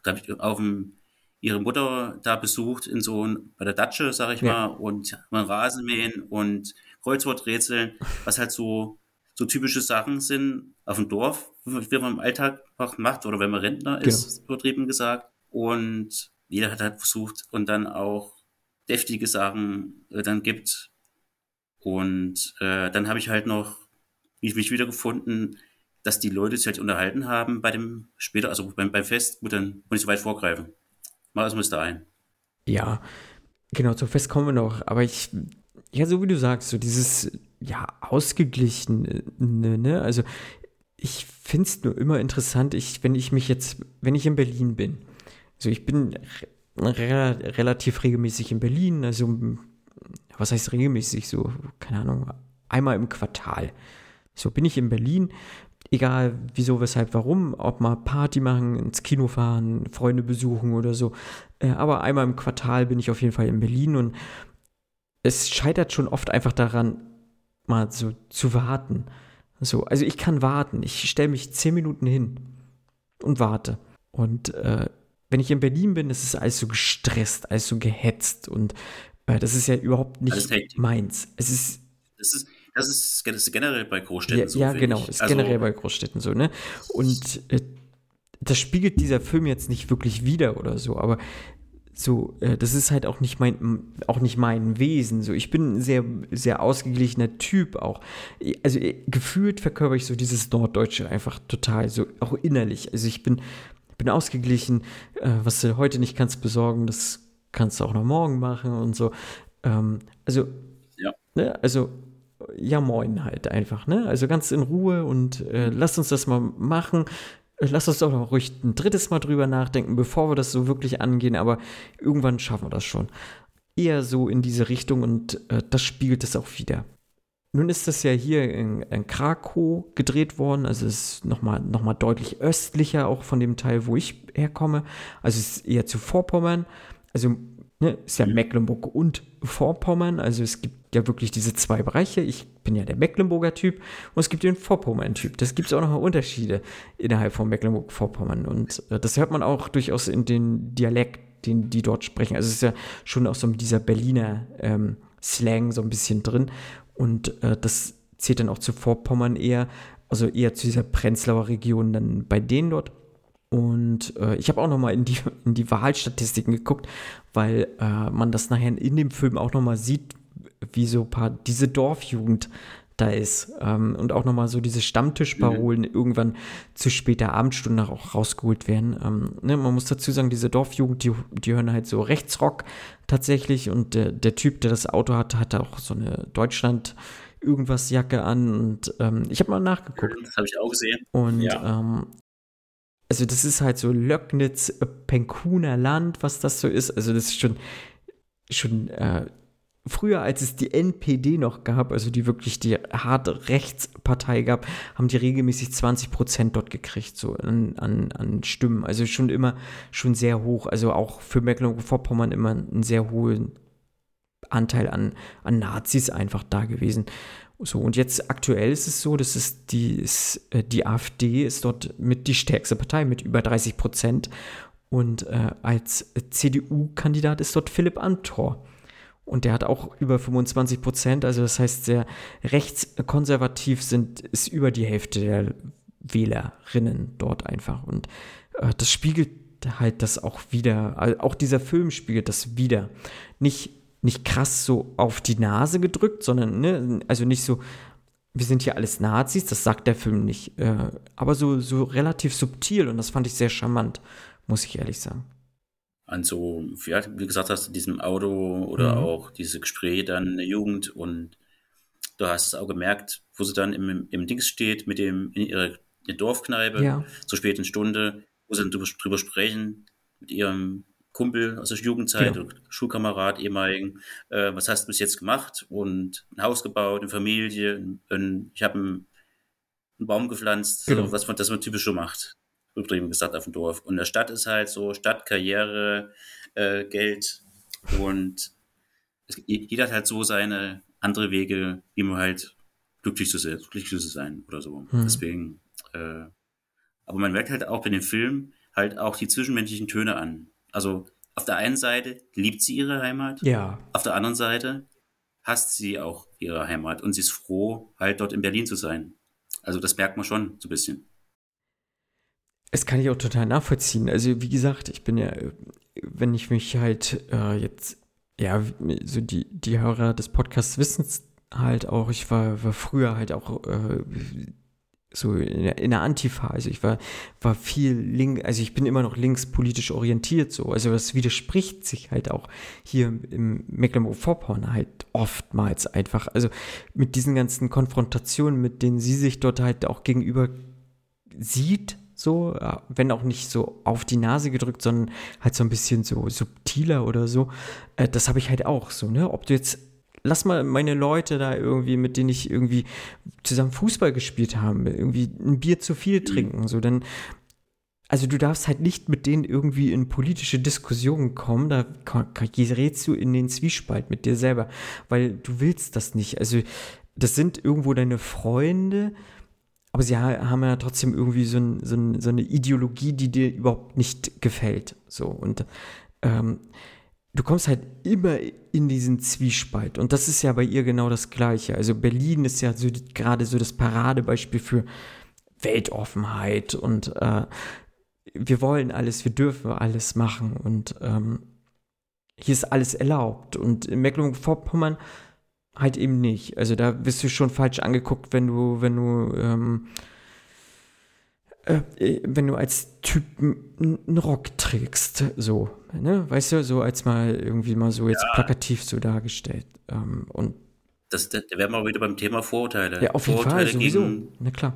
glaube ich, auf dem, ihre Mutter da besucht in so ein, bei der Datsche, sag ich Ja. mal, und mal Rasenmähen und Kreuzworträtseln, was halt so, so typische Sachen sind auf dem Dorf, wie man im Alltag macht, oder wenn man Rentner ist, übertrieben gesagt. Und jeder hat halt versucht und dann auch deftige Sachen äh, dann gibt. Und äh, dann habe ich halt noch mich, mich wiedergefunden, dass die Leute sich halt unterhalten haben bei dem später, also beim, beim Fest, gut, dann muss ich so weit vorgreifen. Mal erstmal da ein. Ja, genau, zum Fest kommen wir noch. Aber ich, ja, so wie du sagst, so dieses, ja, ausgeglichene, ne? Also, ich finde es nur immer interessant, ich, wenn ich mich jetzt, wenn ich in Berlin bin, also ich bin re re relativ regelmäßig in Berlin, also, was heißt regelmäßig, so, keine Ahnung, einmal im Quartal. So bin ich in Berlin, egal wieso, weshalb, warum, ob mal Party machen, ins Kino fahren, Freunde besuchen oder so. Äh, aber einmal im Quartal bin ich auf jeden Fall in Berlin und es scheitert schon oft einfach daran, mal so zu warten. So, also ich kann warten. Ich stelle mich zehn Minuten hin und warte. Und äh, wenn ich in Berlin bin, ist es alles so gestresst, alles so gehetzt und äh, das ist ja überhaupt nicht meins. Es ist Das ist, das ist, das ist generell bei Großstädten ja, so. ja genau, ich. ist Also, generell bei Großstädten so, ne? Und äh, das spiegelt dieser Film jetzt nicht wirklich wider oder so, aber so, äh, das ist halt auch nicht mein, auch nicht mein Wesen. So, ich bin ein sehr, sehr ausgeglichener Typ auch. Also gefühlt verkörper ich so dieses Norddeutsche einfach total, so auch innerlich. Also ich bin, bin ausgeglichen, äh, was du heute nicht kannst besorgen, das kannst du auch noch morgen machen und so. Ähm, also, Ja. ne, also ja moin halt einfach, ne? Also ganz in Ruhe und äh, lass uns das mal machen. Äh, Lass uns doch noch ruhig ein drittes Mal drüber nachdenken, bevor wir das so wirklich angehen, aber irgendwann schaffen wir das schon. Eher so in diese Richtung und äh, das spiegelt es auch wieder. Nun ist das ja hier in, in Krakow gedreht worden, also es ist nochmal noch mal deutlich östlicher auch von dem Teil, wo ich herkomme. Also es ist eher zu Vorpommern. Also ne, ist ja Mecklenburg und Vorpommern. Also es gibt ja wirklich diese zwei Bereiche. Ich bin ja der Mecklenburger Typ und es gibt den Vorpommern-Typ. Das gibt es auch noch mal Unterschiede innerhalb von Mecklenburg-Vorpommern. Und äh, das hört man auch durchaus in den Dialekt, den die dort sprechen. Also es ist ja schon auch so dieser Berliner ähm, Slang so ein bisschen drin. Und äh, das zählt dann auch zu Vorpommern eher, also eher zu dieser Prenzlauer Region dann bei denen dort. Und äh, ich habe auch noch mal in die, (laughs) in die Wahlstatistiken geguckt, weil äh, man das nachher in dem Film auch noch mal sieht, wie so ein paar diese Dorfjugend da ist. Ähm, und auch noch mal so diese Stammtischparolen irgendwann zu später Abendstunde auch rausgeholt werden. Ähm, ne, man muss dazu sagen, diese Dorfjugend, die, die hören halt so Rechtsrock tatsächlich. Und der, der Typ, der das Auto hatte, hatte auch so eine Deutschland- irgendwas Jacke an und ähm, ich habe mal nachgeguckt. Das habe ich auch gesehen. Und Ja. ähm, also das ist halt so Löcknitz, Penkuner Land, was das so ist. Also das ist schon, schon äh, früher, als es die NPD noch gab, also die wirklich die harte Rechtspartei gab, haben die regelmäßig 20 Prozent dort gekriegt, so an, an, an Stimmen. Also schon immer schon sehr hoch. Also auch für Mecklenburg-Vorpommern immer einen sehr hohen Anteil an, an Nazis einfach da gewesen. So, und jetzt aktuell ist es so, dass es die, ist, äh, die AfD ist dort mit die stärkste Partei mit über 30 Prozent. Und äh, als CDU-Kandidat ist dort Philipp Amthor. Und der hat auch über 25 Prozent, also das heißt, sehr rechtskonservativ sind, ist über die Hälfte der Wählerinnen dort einfach. Und äh, das spiegelt halt das auch wieder, also auch dieser Film spiegelt das wieder. Nicht, nicht krass so auf die Nase gedrückt, sondern, ne, also nicht so, wir sind hier alles Nazis, das sagt der Film nicht, äh, aber so, so relativ subtil und das fand ich sehr charmant, muss ich ehrlich sagen. An so, ja, wie du gesagt hast, in diesem Auto oder Mhm. auch diese Gespräche dann in der Jugend und du hast es auch gemerkt, wo sie dann im, im Dings steht mit dem in ihrer Dorfkneipe Ja. zur späten Stunde, wo sie dann drüber, drüber sprechen mit ihrem Kumpel aus der Jugendzeit, Genau. Schulkamerad, ehemaligen, äh, was hast du bis jetzt gemacht? Und ein Haus gebaut, eine Familie, ein, ich habe einen, einen Baum gepflanzt, Genau. so, was man das man typisch so macht, übertrieben gesagt auf dem Dorf. Und in der Stadt ist halt so Stadt, Karriere, äh, Geld und es, jeder hat halt so seine andere Wege, wie man halt glücklich zu sein, glücklich zu sein oder so. Hm. Deswegen, äh, aber man merkt halt auch bei dem Film halt auch die zwischenmenschlichen Töne an. Also auf der einen Seite liebt sie ihre Heimat, Ja, auf der anderen Seite hasst sie auch ihre Heimat und sie ist froh, halt dort in Berlin zu sein. Also das merkt man schon so ein bisschen. Es kann ich auch total nachvollziehen. Also wie gesagt, ich bin ja, wenn ich mich halt äh, jetzt, ja, so die, die Hörer des Podcasts wissen es halt auch, ich war, war früher halt auch äh, so in der, in der Antifa, also ich war, war viel link, also ich bin immer noch linkspolitisch orientiert so, also das widerspricht sich halt auch hier im Mecklenburg-Vorpommern halt oftmals einfach, also mit diesen ganzen Konfrontationen, mit denen sie sich dort halt auch gegenüber sieht, so, wenn auch nicht so auf die Nase gedrückt, sondern halt so ein bisschen so subtiler oder so. Äh, das habe ich halt auch so, ne? Ob du jetzt, lass mal meine Leute da irgendwie, mit denen ich irgendwie zusammen Fußball gespielt habe, irgendwie ein Bier zu viel trinken, so, dann, also du darfst halt nicht mit denen irgendwie in politische Diskussionen kommen, da gerätst du in den Zwiespalt mit dir selber, weil du willst das nicht. Also das sind irgendwo deine Freunde, aber sie ha- haben ja trotzdem irgendwie so, ein, so, ein, so eine Ideologie, die dir überhaupt nicht gefällt. So und ähm, du kommst halt immer in diesen Zwiespalt. Und das ist ja bei ihr genau das Gleiche. Also Berlin ist ja so gerade so das Paradebeispiel für Weltoffenheit und äh, wir wollen alles, wir dürfen alles machen und ähm, hier ist alles erlaubt. Und in Mecklenburg-Vorpommern halt eben nicht. Also da wirst du schon falsch angeguckt, wenn du, wenn du, ähm, äh, wenn du als Typ einen Rock trägst, so, ne, weißt du, so als mal irgendwie mal so jetzt plakativ so dargestellt. Ähm, und Das, da wären wir wieder beim Thema Vorurteile. ja, auf jeden Fall, Vorurteile sowieso. gegen Na klar.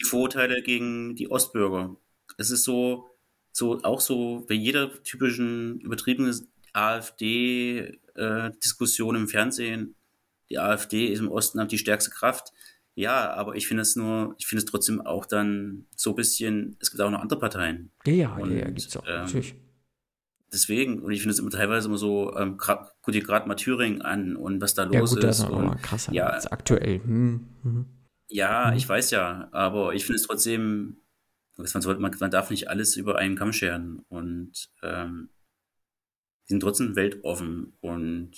die Vorurteile gegen die Ostbürger. Es ist so, so auch so bei jeder typischen übertriebenen AfD-Diskussion im Fernsehen. Die AfD ist im Osten hat die stärkste Kraft. Ja, aber ich finde es nur, ich finde es trotzdem auch dann so ein bisschen, es gibt auch noch andere Parteien. Ja, ja, Und, ja, ja, gibt's auch, ähm, natürlich. Deswegen, und ich finde es immer teilweise immer so, ähm, gra- guck dir gerade mal Thüringen an und was da Ja, los gut, das ist. ist noch und, mal krasser ja, als aktuell. Hm, hm. Ja, Mhm. ich weiß ja, aber ich finde es trotzdem, man, sollte, man, man darf nicht alles über einen Kamm scheren und ähm, die sind trotzdem weltoffen und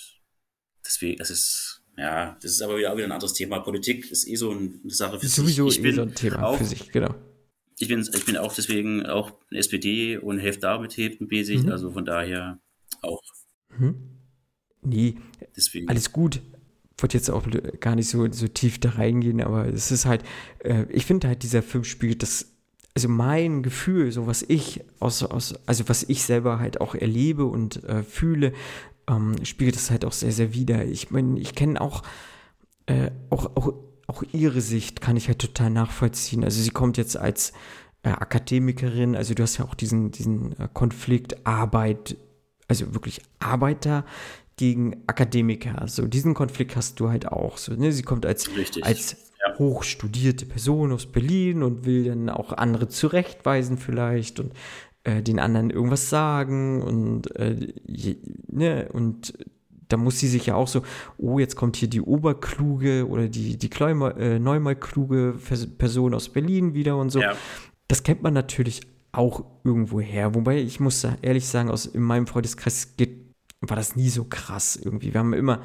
deswegen, das ist, ja, das ist aber wieder, auch wieder ein anderes Thema. Politik ist eh so eine Sache für Sowieso sich. Ich eh bin so ein Thema auch, für sich, genau. Ich bin, ich bin auch deswegen auch SPD und Hälfte damit Hälfte mäßig, Mhm. also von daher auch Hm? Nee, deswegen. alles gut. Wollte jetzt auch gar nicht so, so tief da reingehen, aber es ist halt, äh, ich finde halt, dieser Film spiegelt das, also mein Gefühl, so was ich aus, aus also was ich selber halt auch erlebe und äh, fühle, ähm, spiegelt das halt auch sehr, sehr wider. Ich meine, ich kenne auch, äh, auch, auch, auch ihre Sicht kann ich halt total nachvollziehen. Also sie kommt jetzt als äh, Akademikerin, also du hast ja auch diesen, diesen äh, Konflikt Arbeit, also wirklich Arbeiter gegen Akademiker. So diesen Konflikt hast du halt auch. So, ne? Sie kommt als, Richtig. als Ja. hochstudierte Person aus Berlin und will dann auch andere zurechtweisen vielleicht und äh, den anderen irgendwas sagen und äh, je, ne und da muss sie sich ja auch so, oh, jetzt kommt hier die oberkluge oder die, die Kleumer, äh, kluge Vers- Person aus Berlin wieder und so. Ja. Das kennt man natürlich auch irgendwo her. Wobei ich muss ehrlich sagen, aus in meinem Freundeskreis geht, war das nie so krass irgendwie. Wir haben immer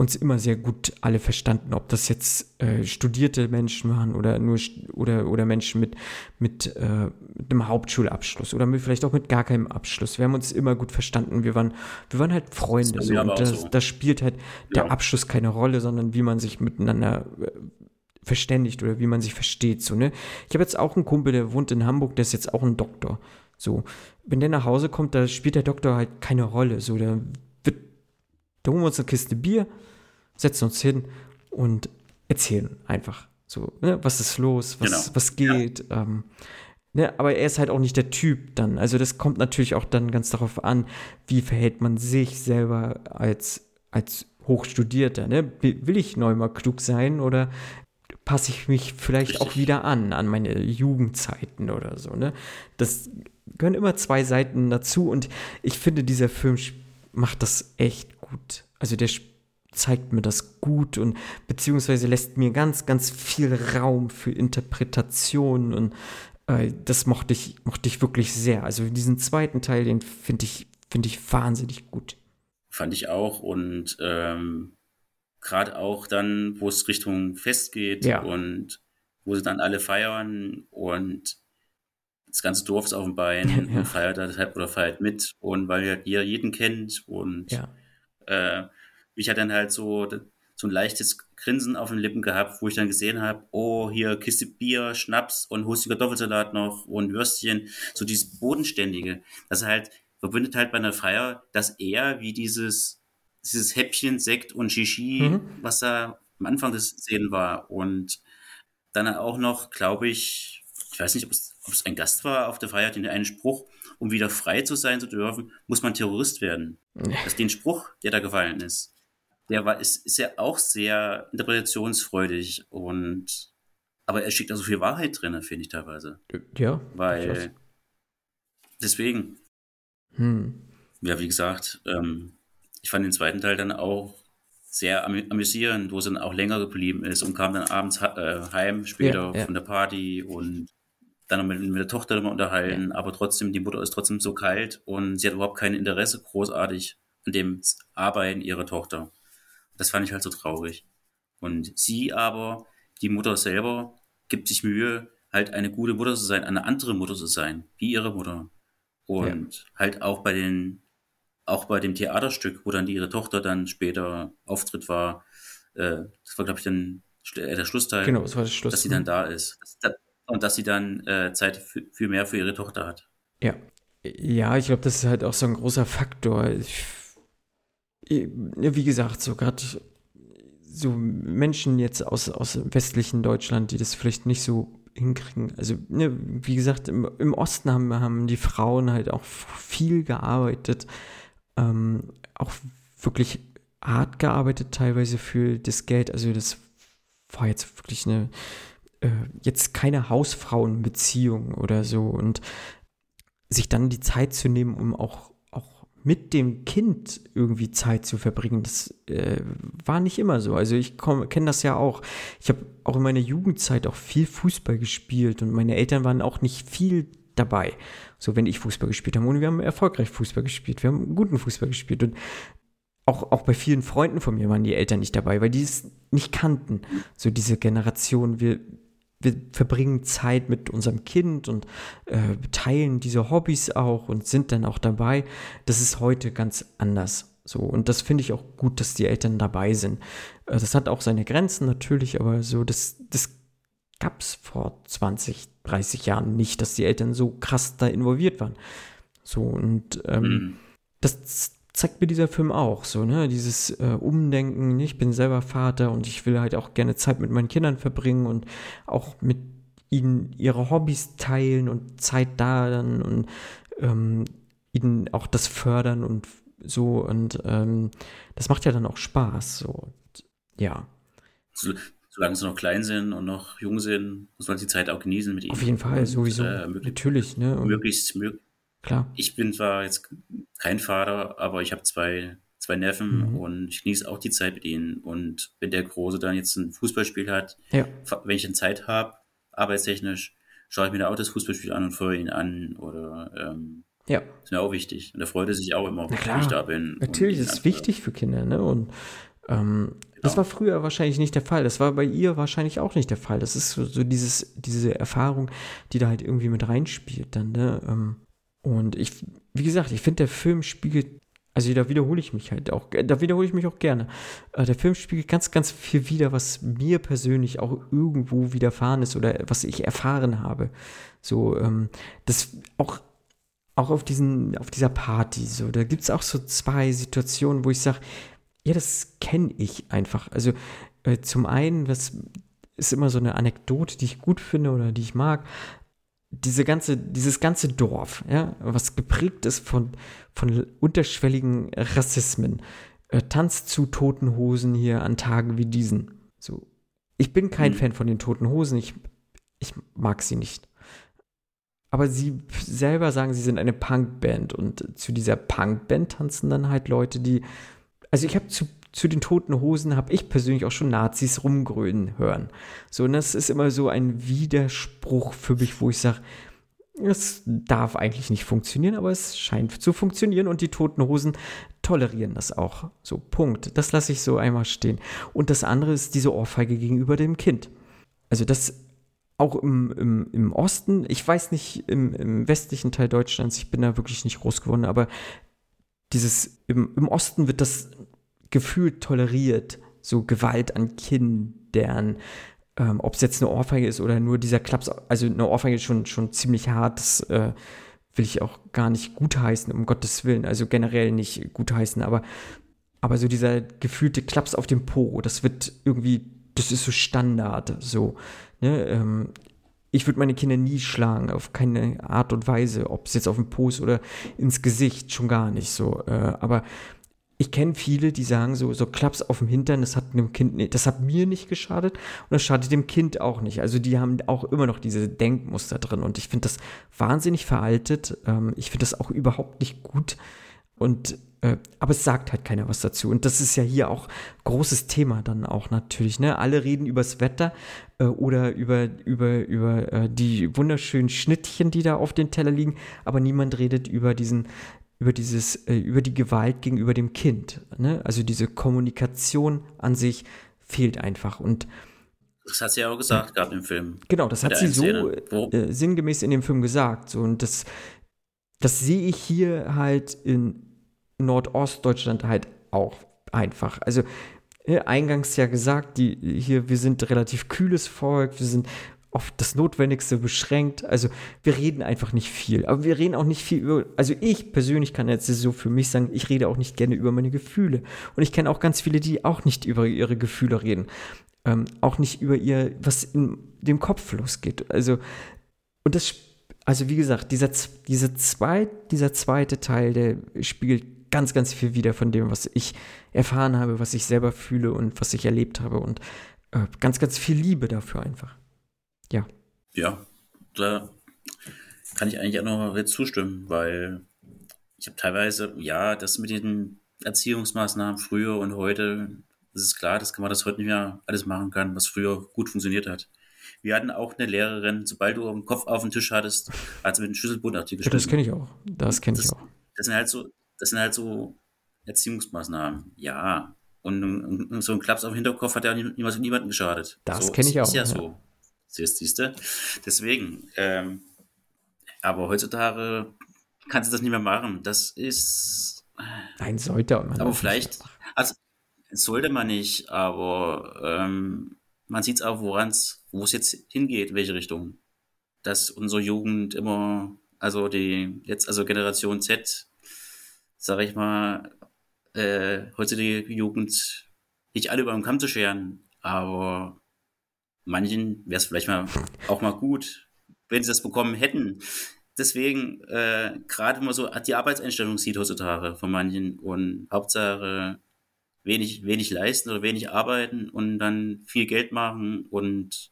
uns immer sehr gut alle verstanden, ob das jetzt äh, studierte Menschen waren oder nur oder oder Menschen mit mit, äh, mit einem Hauptschulabschluss oder mit, vielleicht auch mit gar keinem Abschluss. Wir haben uns immer gut verstanden. Wir waren wir waren halt Freunde so und das, so. das spielt halt der Ja. Abschluss keine Rolle, sondern wie man sich miteinander äh, verständigt oder wie man sich versteht. So, ne? Ich habe jetzt auch einen Kumpel, der wohnt in Hamburg, der ist jetzt auch ein Doktor. So, wenn der nach Hause kommt, da spielt der Doktor halt keine Rolle. So, da wird, da holen wir uns eine Kiste Bier, setzen uns hin und erzählen einfach. So, ne? was ist los, was, Genau. was geht. Ähm, Ne, aber er ist halt auch nicht der Typ dann. Also das kommt natürlich auch dann ganz darauf an, wie verhält man sich selber als, als Hochstudierter. Ne? Will ich neu mal klug sein oder passe ich mich vielleicht Richtig. auch wieder an, an meine Jugendzeiten oder so. Ne? Das gehören immer zwei Seiten dazu und ich finde, dieser Film macht das echt gut. Also der zeigt mir das gut und beziehungsweise lässt mir ganz, ganz viel Raum für Interpretation und äh, das mochte ich, mochte ich wirklich sehr. Also diesen zweiten Teil, den finde ich, finde ich wahnsinnig gut. Fand ich auch und ähm, gerade auch dann, wo es Richtung Fest geht Ja. und wo sie dann alle feiern und das ganze Dorf ist auf dem Bein (laughs) Ja. und feiert deshalb oder feiert mit und weil halt jeder jeden kennt und Ja. äh, ich hatte dann halt so, so ein leichtes Grinsen auf den Lippen gehabt, wo ich dann gesehen habe, oh, hier Kiste Bier, Schnaps und du Kartoffelsalat noch und Würstchen, so dieses Bodenständige. Das halt verbindet halt bei einer Feier, dass er wie dieses, dieses Häppchen Sekt und Shishi, Mhm. was da am Anfang des Szenen war und dann auch noch, glaube ich, ich weiß nicht, ob es, ob es ein Gast war auf der Feier, den einen Spruch, um wieder frei zu sein zu dürfen, muss man Terrorist werden. Das den Spruch, der da gefallen ist, der war, ist, ist ja auch sehr interpretationsfreudig und aber er steckt da so viel Wahrheit drin, finde ich teilweise. Ja. Weil deswegen, Hm. ja, wie gesagt, ähm, ich fand den zweiten Teil dann auch sehr amü amüsierend, wo es dann auch länger geblieben ist und kam dann abends äh, heim später Ja, ja. von der Party und dann noch mit, mit der Tochter immer unterhalten, aber trotzdem, die Mutter ist trotzdem so kalt und sie hat überhaupt kein Interesse großartig an dem Arbeiten ihrer Tochter. Das fand ich halt so traurig. Und sie aber, die Mutter selber, gibt sich Mühe, halt eine gute Mutter zu sein, eine andere Mutter zu sein, wie ihre Mutter. Und halt auch bei den, auch bei dem Theaterstück, wo dann die, ihre Tochter dann später Auftritt war, äh, das war, glaube ich, dann äh, der Schlussteil, Genau, das war das Schluss. dass sie dann da ist. Und dass sie dann äh, Zeit für, für mehr für ihre Tochter hat. Ja. Ja, ich glaube, das ist halt auch so ein großer Faktor. Ich, ja, wie gesagt, so gerade so Menschen jetzt aus, aus westlichen Deutschland, die das vielleicht nicht so hinkriegen. Also, ne, wie gesagt, im, im Osten haben, haben die Frauen halt auch viel gearbeitet, ähm, auch wirklich hart gearbeitet, teilweise für das Geld. Also, das war jetzt wirklich eine, äh, jetzt keine Hausfrauenbeziehung oder so. Und sich dann die Zeit zu nehmen, um auch, auch mit dem Kind irgendwie Zeit zu verbringen, das äh, war nicht immer so. Also ich kenne das ja auch. Ich habe auch in meiner Jugendzeit auch viel Fußball gespielt und meine Eltern waren auch nicht viel dabei. So, wenn ich Fußball gespielt habe. Und wir haben erfolgreich Fußball gespielt. Wir haben guten Fußball gespielt. Und auch, auch bei vielen Freunden von mir waren die Eltern nicht dabei, weil die es nicht kannten. So diese Generation, wir, wir verbringen Zeit mit unserem Kind und äh, teilen diese Hobbys auch und sind dann auch dabei. Das ist heute ganz anders. So, und das finde ich auch gut, dass die Eltern dabei sind. Äh, das hat auch seine Grenzen natürlich, aber so, das, das gab es vor 20, 30 Jahren nicht, dass die Eltern so krass da involviert waren. So, und ähm, Mhm. das zeigt mir dieser Film auch so, ne? Dieses äh, Umdenken, ne? ich bin selber Vater und ich will halt auch gerne Zeit mit meinen Kindern verbringen und auch mit ihnen ihre Hobbys teilen und Zeit da dann und ähm, ihnen auch das fördern und so und ähm, das macht ja dann auch Spaß. So, und, ja, So, solange sie noch klein sind und noch jung sind, muss man die Zeit auch genießen mit ihnen. auf jeden Fall Und, sowieso, Äh, möglich, natürlich, ne? Und, möglichst, mög klar, ich bin zwar jetzt kein Vater, aber ich habe zwei, zwei Neffen Mhm. und ich genieße auch die Zeit mit ihnen. Und wenn der Große dann jetzt ein Fußballspiel hat, ja, wenn ich dann Zeit habe, arbeitstechnisch, schaue ich mir da auch das Fußballspiel an und feuere ihn an. Oder ähm, ja. ist mir auch wichtig. Und er freut sich auch immer, wenn ich da bin. Natürlich, das ist anfeuere. wichtig für Kinder, ne? Und ähm, das Genau. war früher wahrscheinlich nicht der Fall. Das war bei ihr wahrscheinlich auch nicht der Fall. Das ist so, so dieses, diese Erfahrung, die da halt irgendwie mit reinspielt dann, ne? Ähm, und ich, wie gesagt, ich finde, der Film spiegelt, also da wiederhole ich mich halt auch, da wiederhole ich mich auch gerne. Äh, der Film spiegelt ganz, ganz viel wider, was mir persönlich auch irgendwo widerfahren ist oder was ich erfahren habe. So, ähm, das auch auch auf diesen, auf dieser Party, so, da gibt es auch so zwei Situationen, wo ich sage, ja, das kenne ich einfach. Also äh, zum einen, das ist immer so eine Anekdote, die ich gut finde oder die ich mag. Diese ganze, dieses ganze Dorf, ja, was geprägt ist von, von unterschwelligen Rassismen, äh, tanzt zu toten Hosen hier an Tagen wie diesen. So. Ich bin kein mhm. Fan von den toten Hosen, ich, ich mag sie nicht. Aber sie selber sagen, sie sind eine Punkband und zu dieser Punkband tanzen dann halt Leute, die. Also ich habe zu, zu den toten Hosen habe ich persönlich auch schon Nazis rumgrölen hören. So, und das ist immer so ein Widerspruch für mich, wo ich sage, es darf eigentlich nicht funktionieren, aber es scheint zu funktionieren und die toten Hosen tolerieren das auch. So, Punkt. Das lasse ich so einmal stehen. Und das andere ist diese Ohrfeige gegenüber dem Kind. Also das auch im, im, im Osten, ich weiß nicht, im, im westlichen Teil Deutschlands, ich bin da wirklich nicht groß geworden, aber dieses, im, im Osten wird das gefühlt toleriert, so Gewalt an Kindern, ähm, ob es jetzt eine Ohrfeige ist oder nur dieser Klaps, also eine Ohrfeige ist schon, schon ziemlich hart, das äh, will ich auch gar nicht gutheißen, um Gottes Willen, also generell nicht gutheißen, aber, aber so dieser gefühlte Klaps auf dem Po, das wird irgendwie, das ist so Standard, so. Ne? Ähm, ich würde meine Kinder nie schlagen, auf keine Art und Weise, ob es jetzt auf den Post oder ins Gesicht, schon gar nicht so. Äh, aber ich kenne viele, die sagen so, so Klaps auf dem Hintern, das hat dem Kind, das hat mir nicht geschadet und das schadet dem Kind auch nicht. Also die haben auch immer noch diese Denkmuster drin und ich finde das wahnsinnig veraltet. Ähm, ich finde das auch überhaupt nicht gut und äh, aber es sagt halt keiner was dazu. Und das ist ja hier auch großes Thema dann auch natürlich. Ne? Alle reden übers Wetter äh, oder über, über, über äh, die wunderschönen Schnittchen, die da auf den Teller liegen, aber niemand redet über diesen, über dieses, äh, über die Gewalt gegenüber dem Kind. Ne? Also diese Kommunikation an sich fehlt einfach. Und das hat sie ja auch gesagt, gerade im Film. Genau, das hat sie so äh, sinngemäß in dem Film gesagt. So, und das, das sehe ich hier halt in Nordostdeutschland halt auch einfach. Also äh, eingangs ja gesagt, die hier, wir sind relativ kühles Volk, wir sind auf das Notwendigste beschränkt. Also wir reden einfach nicht viel. Aber wir reden auch nicht viel über, also ich persönlich kann jetzt so für mich sagen, ich rede auch nicht gerne über meine Gefühle. Und ich kenne auch ganz viele, die auch nicht über ihre Gefühle reden. Ähm, auch nicht über ihr, was in dem Kopf losgeht. Also, und das, also wie gesagt, dieser, dieser, zwei, dieser zweite Teil, der spiegelt ganz, ganz viel wieder von dem, was ich erfahren habe, was ich selber fühle und was ich erlebt habe. Und äh, ganz, ganz viel Liebe dafür einfach. Ja. Ja, da kann ich eigentlich auch noch zustimmen, weil ich habe teilweise, ja, das mit den Erziehungsmaßnahmen früher und heute, das ist klar, dass man das heute nicht mehr alles machen kann, was früher gut funktioniert hat. Wir hatten auch eine Lehrerin, sobald du den Kopf auf den Tisch hattest, hat sie mit dem Schlüsselbund auf die Ja, das kenne ich auch. Das kenne ich auch. Das sind halt so, das sind halt so Erziehungsmaßnahmen. Ja. Und, und, so ein Klaps auf den Hinterkopf hat ja niemals niemanden geschadet. Das so, kenne ich auch. Ist ja, ja. so. Siehst du? Deswegen. Ähm, aber heutzutage kannst du das nicht mehr machen. Das ist. Nein, sollte man. Aber vielleicht. Also, sollte man nicht, aber ähm, man sieht es auch, woran es, wo es jetzt hingeht, welche Richtung. Dass unsere Jugend immer, also die jetzt, also Generation Z, sage ich mal, äh, heutzutage Jugend nicht alle über den Kamm zu scheren, aber manchen wäre es vielleicht mal auch mal gut, wenn sie das bekommen hätten. Deswegen, äh, gerade wenn man so die Arbeitseinstellung sieht heutzutage von manchen und Hauptsache wenig, wenig leisten oder wenig arbeiten und dann viel Geld machen und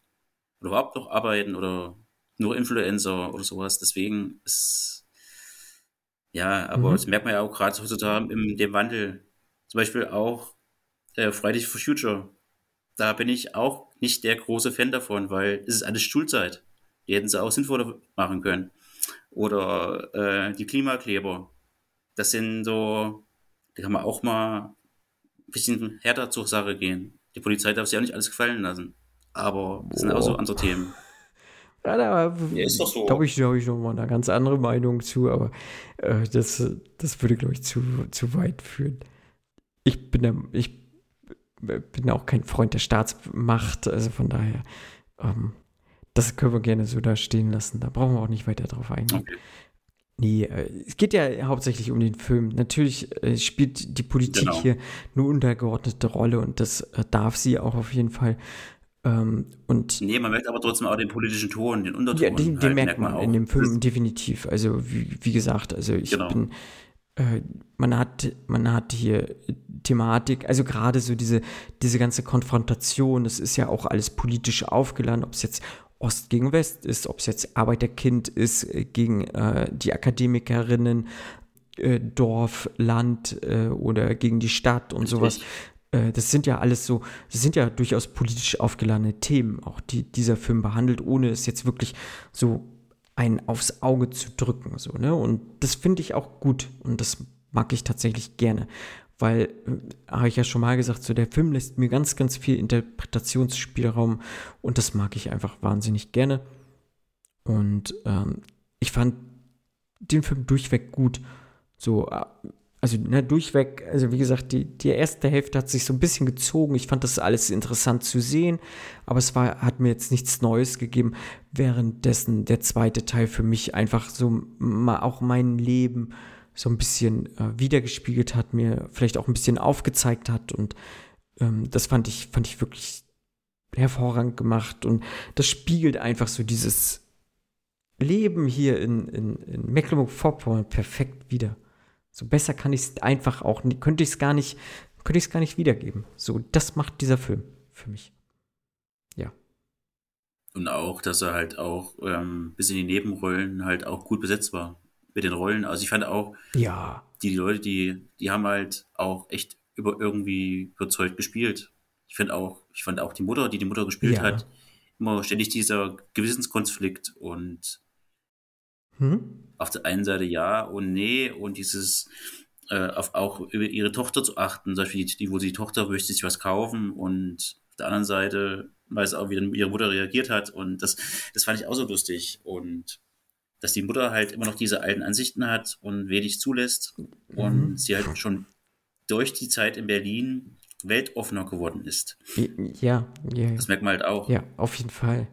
oder überhaupt noch arbeiten oder nur Influencer oder sowas. Deswegen ist ja, aber mhm. das merkt man ja auch gerade heutzutage im dem Wandel. Zum Beispiel auch äh, Fridays for Future. Da bin ich auch nicht der große Fan davon, weil es ist alles Schulzeit. Die hätten sie auch sinnvoller machen können. Oder äh, die Klimakleber. Das sind so, da kann man auch mal ein bisschen härter zur Sache gehen. Die Polizei darf sich auch nicht alles gefallen lassen. Aber das sind auch so andere Themen. (laughs) Ja, da ja, ist doch so. glaube ich, habe ich noch mal eine ganz andere Meinung zu, aber äh, das, das würde, glaube ich, zu, zu weit führen. Ich bin der, ich bin auch kein Freund der Staatsmacht, also von daher, ähm, das können wir gerne so da stehen lassen. Da brauchen wir auch nicht weiter drauf eingehen. Okay. Nee, äh, es geht ja hauptsächlich um den Film. Natürlich äh, spielt die Politik genau. hier eine untergeordnete Rolle und das äh, darf sie auch auf jeden Fall. Ähm, und nee, man merkt aber trotzdem auch den politischen Ton, den Unterton. Ja, den, den halt, merkt man auch. in dem Film definitiv. Also wie, wie gesagt, also ich Genau. bin, man hat, man hat hier Thematik, also gerade so diese, diese ganze Konfrontation, das ist ja auch alles politisch aufgeladen, ob es jetzt Ost gegen West ist, ob es jetzt Arbeiterkind ist äh, gegen äh, die Akademikerinnen, äh, Dorf, Land äh, oder gegen die Stadt und sowas. Äh, Das sind ja alles so, das sind ja durchaus politisch aufgeladene Themen, auch die dieser Film behandelt, ohne es jetzt wirklich so einen aufs Auge zu drücken. So, ne? Und das finde ich auch gut und das mag ich tatsächlich gerne. Weil, äh, habe ich ja schon mal gesagt, so der Film lässt mir ganz, ganz viel Interpretationsspielraum und das mag ich einfach wahnsinnig gerne. Und ähm, ich fand den Film durchweg gut. So, äh, also ne, durchweg, also wie gesagt, die, die erste Hälfte hat sich so ein bisschen gezogen. Ich fand das alles interessant zu sehen, aber es war, hat mir jetzt nichts Neues gegeben. Währenddessen der zweite Teil für mich einfach so mal auch mein Leben so ein bisschen äh, wiedergespiegelt hat, mir vielleicht auch ein bisschen aufgezeigt hat und ähm, das fand ich, fand ich wirklich hervorragend gemacht und das spiegelt einfach so dieses Leben hier in, in, in Mecklenburg-Vorpommern perfekt wieder. So besser kann ich es einfach auch, könnte ich es gar nicht, könnte ich es gar nicht wiedergeben. So, das macht dieser Film für mich. Ja. Und auch, dass er halt auch ähm, bis in die Nebenrollen halt auch gut besetzt war mit den Rollen. Also ich fand auch, Ja. die Leute, die, die haben halt auch echt über irgendwie überzeugt gespielt. Ich finde auch, ich fand auch die Mutter, die die Mutter gespielt Ja. hat, immer ständig dieser Gewissenskonflikt und Hm? auf der einen Seite ja und nee und dieses äh, auf auch über ihre Tochter zu achten, zum Beispiel die, wo die Tochter möchte sich was kaufen und auf der anderen Seite weiß auch, wie ihre Mutter reagiert hat und das, das fand ich auch so lustig und dass die Mutter halt immer noch diese alten Ansichten hat und wenig zulässt und sie halt schon durch die Zeit in Berlin weltoffener geworden ist. Ja, ja, Das merkt man halt auch. ja, auf jeden Fall.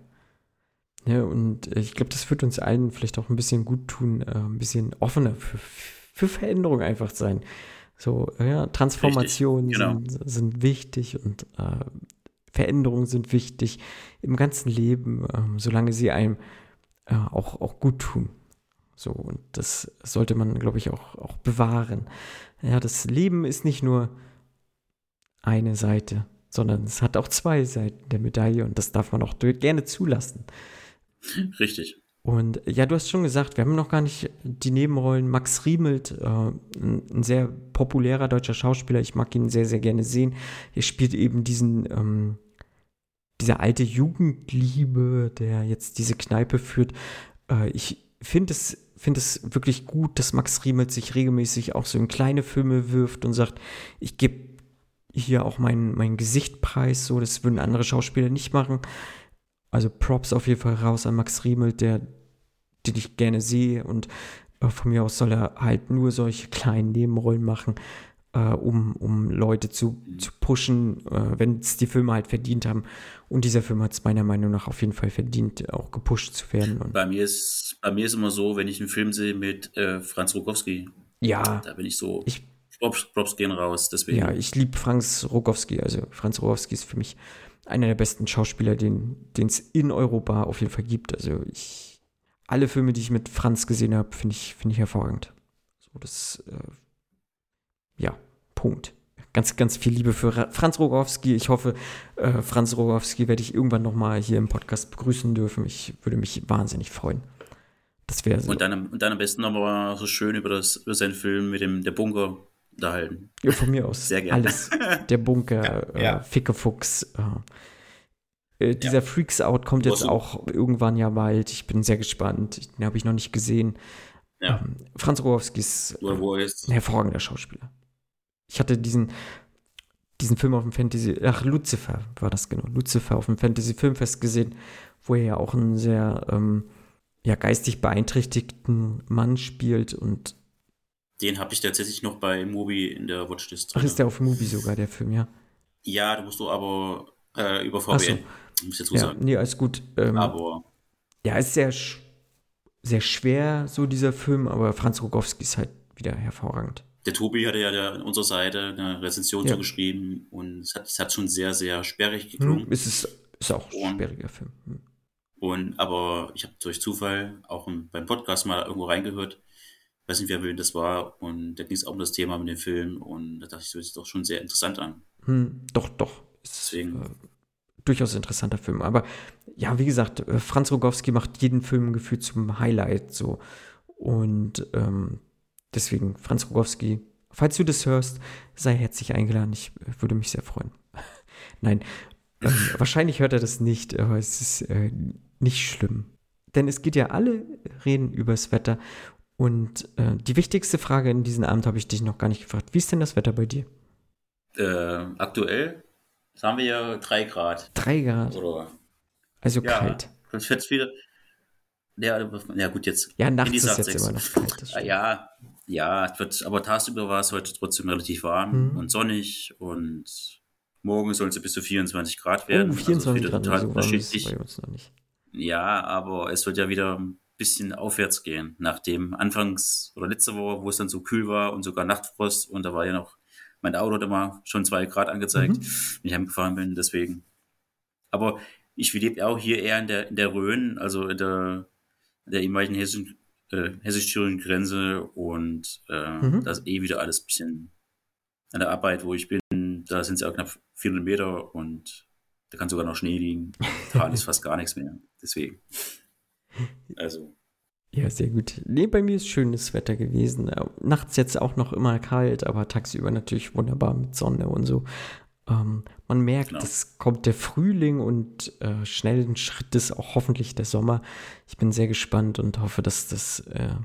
Ja, und äh, ich glaube, das wird uns allen vielleicht auch ein bisschen gut tun, äh, ein bisschen offener für, für Veränderung einfach sein. So, ja, Transformationen Richtig, genau. sind, sind wichtig und äh, Veränderungen sind wichtig im ganzen Leben, ähm, solange sie einem äh, auch, auch gut tun. So, und das sollte man, glaube ich, auch, auch bewahren. Ja, das Leben ist nicht nur eine Seite, sondern es hat auch zwei Seiten der Medaille und das darf man auch gerne zulassen. (laughs) Richtig. Und ja, du hast schon gesagt, wir haben noch gar nicht die Nebenrollen. Max Riemelt, äh, ein, sehr populärer deutscher Schauspieler, ich mag ihn sehr, sehr gerne sehen. Er spielt eben diesen, ähm, diese alte Jugendliebe, der jetzt diese Kneipe führt. Äh, ich finde es, finde es wirklich gut, dass Max Riemelt sich regelmäßig auch so in kleine Filme wirft und sagt, ich gebe hier auch mein, mein Gesicht preis, so, das würden andere Schauspieler nicht machen. Also Props auf jeden Fall raus an Max Riemelt, der, den ich gerne sehe und äh, von mir aus soll er halt nur solche kleinen Nebenrollen machen, äh, um, um Leute zu, zu pushen, äh, wenn es die Filme halt verdient haben. Und dieser Film hat es meiner Meinung nach auf jeden Fall verdient, auch gepusht zu werden. Und Bei mir ist, bei mir ist immer so, wenn ich einen Film sehe mit äh, Franz Rogowski, ja, da bin ich so, ich, Props, Props gehen raus. Deswegen, ja, ich liebe Franz Rogowski. Also Franz Rogowski ist für mich einer der besten Schauspieler, den es in Europa auf jeden Fall gibt. Also ich, alle Filme, die ich mit Franz gesehen habe, finde ich, finde ich hervorragend. So, das, äh, ja, Punkt. Ganz, ganz viel Liebe für Ra Franz Rogowski. Ich hoffe, äh, Franz Rogowski werde ich irgendwann nochmal hier im Podcast begrüßen dürfen. Ich würde mich wahnsinnig freuen. Das wäre so. und, dann, und dann am besten nochmal so schön über, das, über seinen Film mit dem der Bunker unterhalten. Ja, von mir aus. Sehr gerne. Alles. Der Bunker, Ja, ja. Äh, Fickefuchs. Äh, äh, dieser Freaks Out kommt jetzt auch irgendwann ja bald. Ich bin sehr gespannt. Den habe ich noch nicht gesehen. Ja, Ähm, Franz Rogowski ist ist. ein hervorragender Schauspieler. Ich hatte diesen, diesen Film auf dem Fantasy, ach, Lucifer war das genau, Lucifer auf dem Fantasy Filmfest gesehen, wo er ja auch einen sehr ähm, ja, geistig beeinträchtigten Mann spielt und Den habe ich tatsächlich noch bei Mobi in der Watchlist ach, drin. ist der auf Movie sogar, der Film, ja. Ja, da musst du aber äh, über Ach so. VPN, muss ich dazu Ja, sagen. nee, alles gut. Ähm, Aber Ja, ist sehr, sehr schwer, so dieser Film, aber Franz Rogowski ist halt wieder hervorragend. der Tobi hatte ja an unserer Seite eine Rezension Ja. zugeschrieben und es hat, es hat schon sehr, sehr sperrig geklungen. Hm, ist es, Ist auch ein Und- schwieriger Film. Hm. Und aber ich habe durch Zufall auch im- beim Podcast mal irgendwo reingehört. Weiß nicht, wer will das war. Und da ging es auch um das Thema mit dem Film. Und da dachte ich, das hört sich doch schon sehr interessant an. Hm, doch, doch. Ist Deswegen. äh, durchaus interessanter Film. Aber ja, wie gesagt, äh, Franz Rogowski macht jeden Film gefühlt zum Highlight so. Und ähm, deswegen, Franz Rogowski, falls du das hörst, sei herzlich eingeladen. Ich äh, würde mich sehr freuen. (laughs) Nein, ähm, (laughs) wahrscheinlich hört er das nicht, aber es ist äh, nicht schlimm. Denn es geht ja alle reden übers Wetter. Und äh, die wichtigste Frage in diesem Abend habe ich dich noch gar nicht gefragt. Wie ist denn das Wetter bei dir? Äh, aktuell haben wir ja drei Grad. Drei Grad, Oder also ja, kalt. das wird wieder. Ja, ja, gut, jetzt. Ja, nachts ist jetzt sechs. immer noch kalt. Ja, ja, es wird, aber tagsüber war es heute trotzdem relativ warm Mhm. und sonnig und morgen soll es bis zu 24 Grad werden. Oh, 24 also Grad, total so warm ist es bei uns noch nicht. Ja, aber es wird ja wieder bisschen aufwärts gehen. Nachdem anfangs oder letzte Woche, wo es dann so kühl war und sogar Nachtfrost und da war ja noch, mein Auto hat immer schon zwei Grad angezeigt, Mhm. wenn ich heimgefahren bin, deswegen. Aber ich lebe auch hier eher in der, in der Rhön, also in der, in der ehemaligen hessischen, äh, hessisch-thüringischen Grenze und äh, Mhm. da ist eh wieder alles ein bisschen an der Arbeit, wo ich bin, da sind es auch knapp 400 Meter und da kann sogar noch Schnee liegen. (laughs) Tal ist fast gar nichts mehr. Deswegen. Also, Ja, sehr gut. Nee, bei mir ist schönes Wetter gewesen. Äh, Nachts jetzt auch noch immer kalt, aber tagsüber natürlich wunderbar mit Sonne und so. Ähm, man merkt, Genau. es kommt der Frühling und äh, schnellen Schrittes auch hoffentlich der Sommer. Ich bin sehr gespannt und hoffe, dass das äh,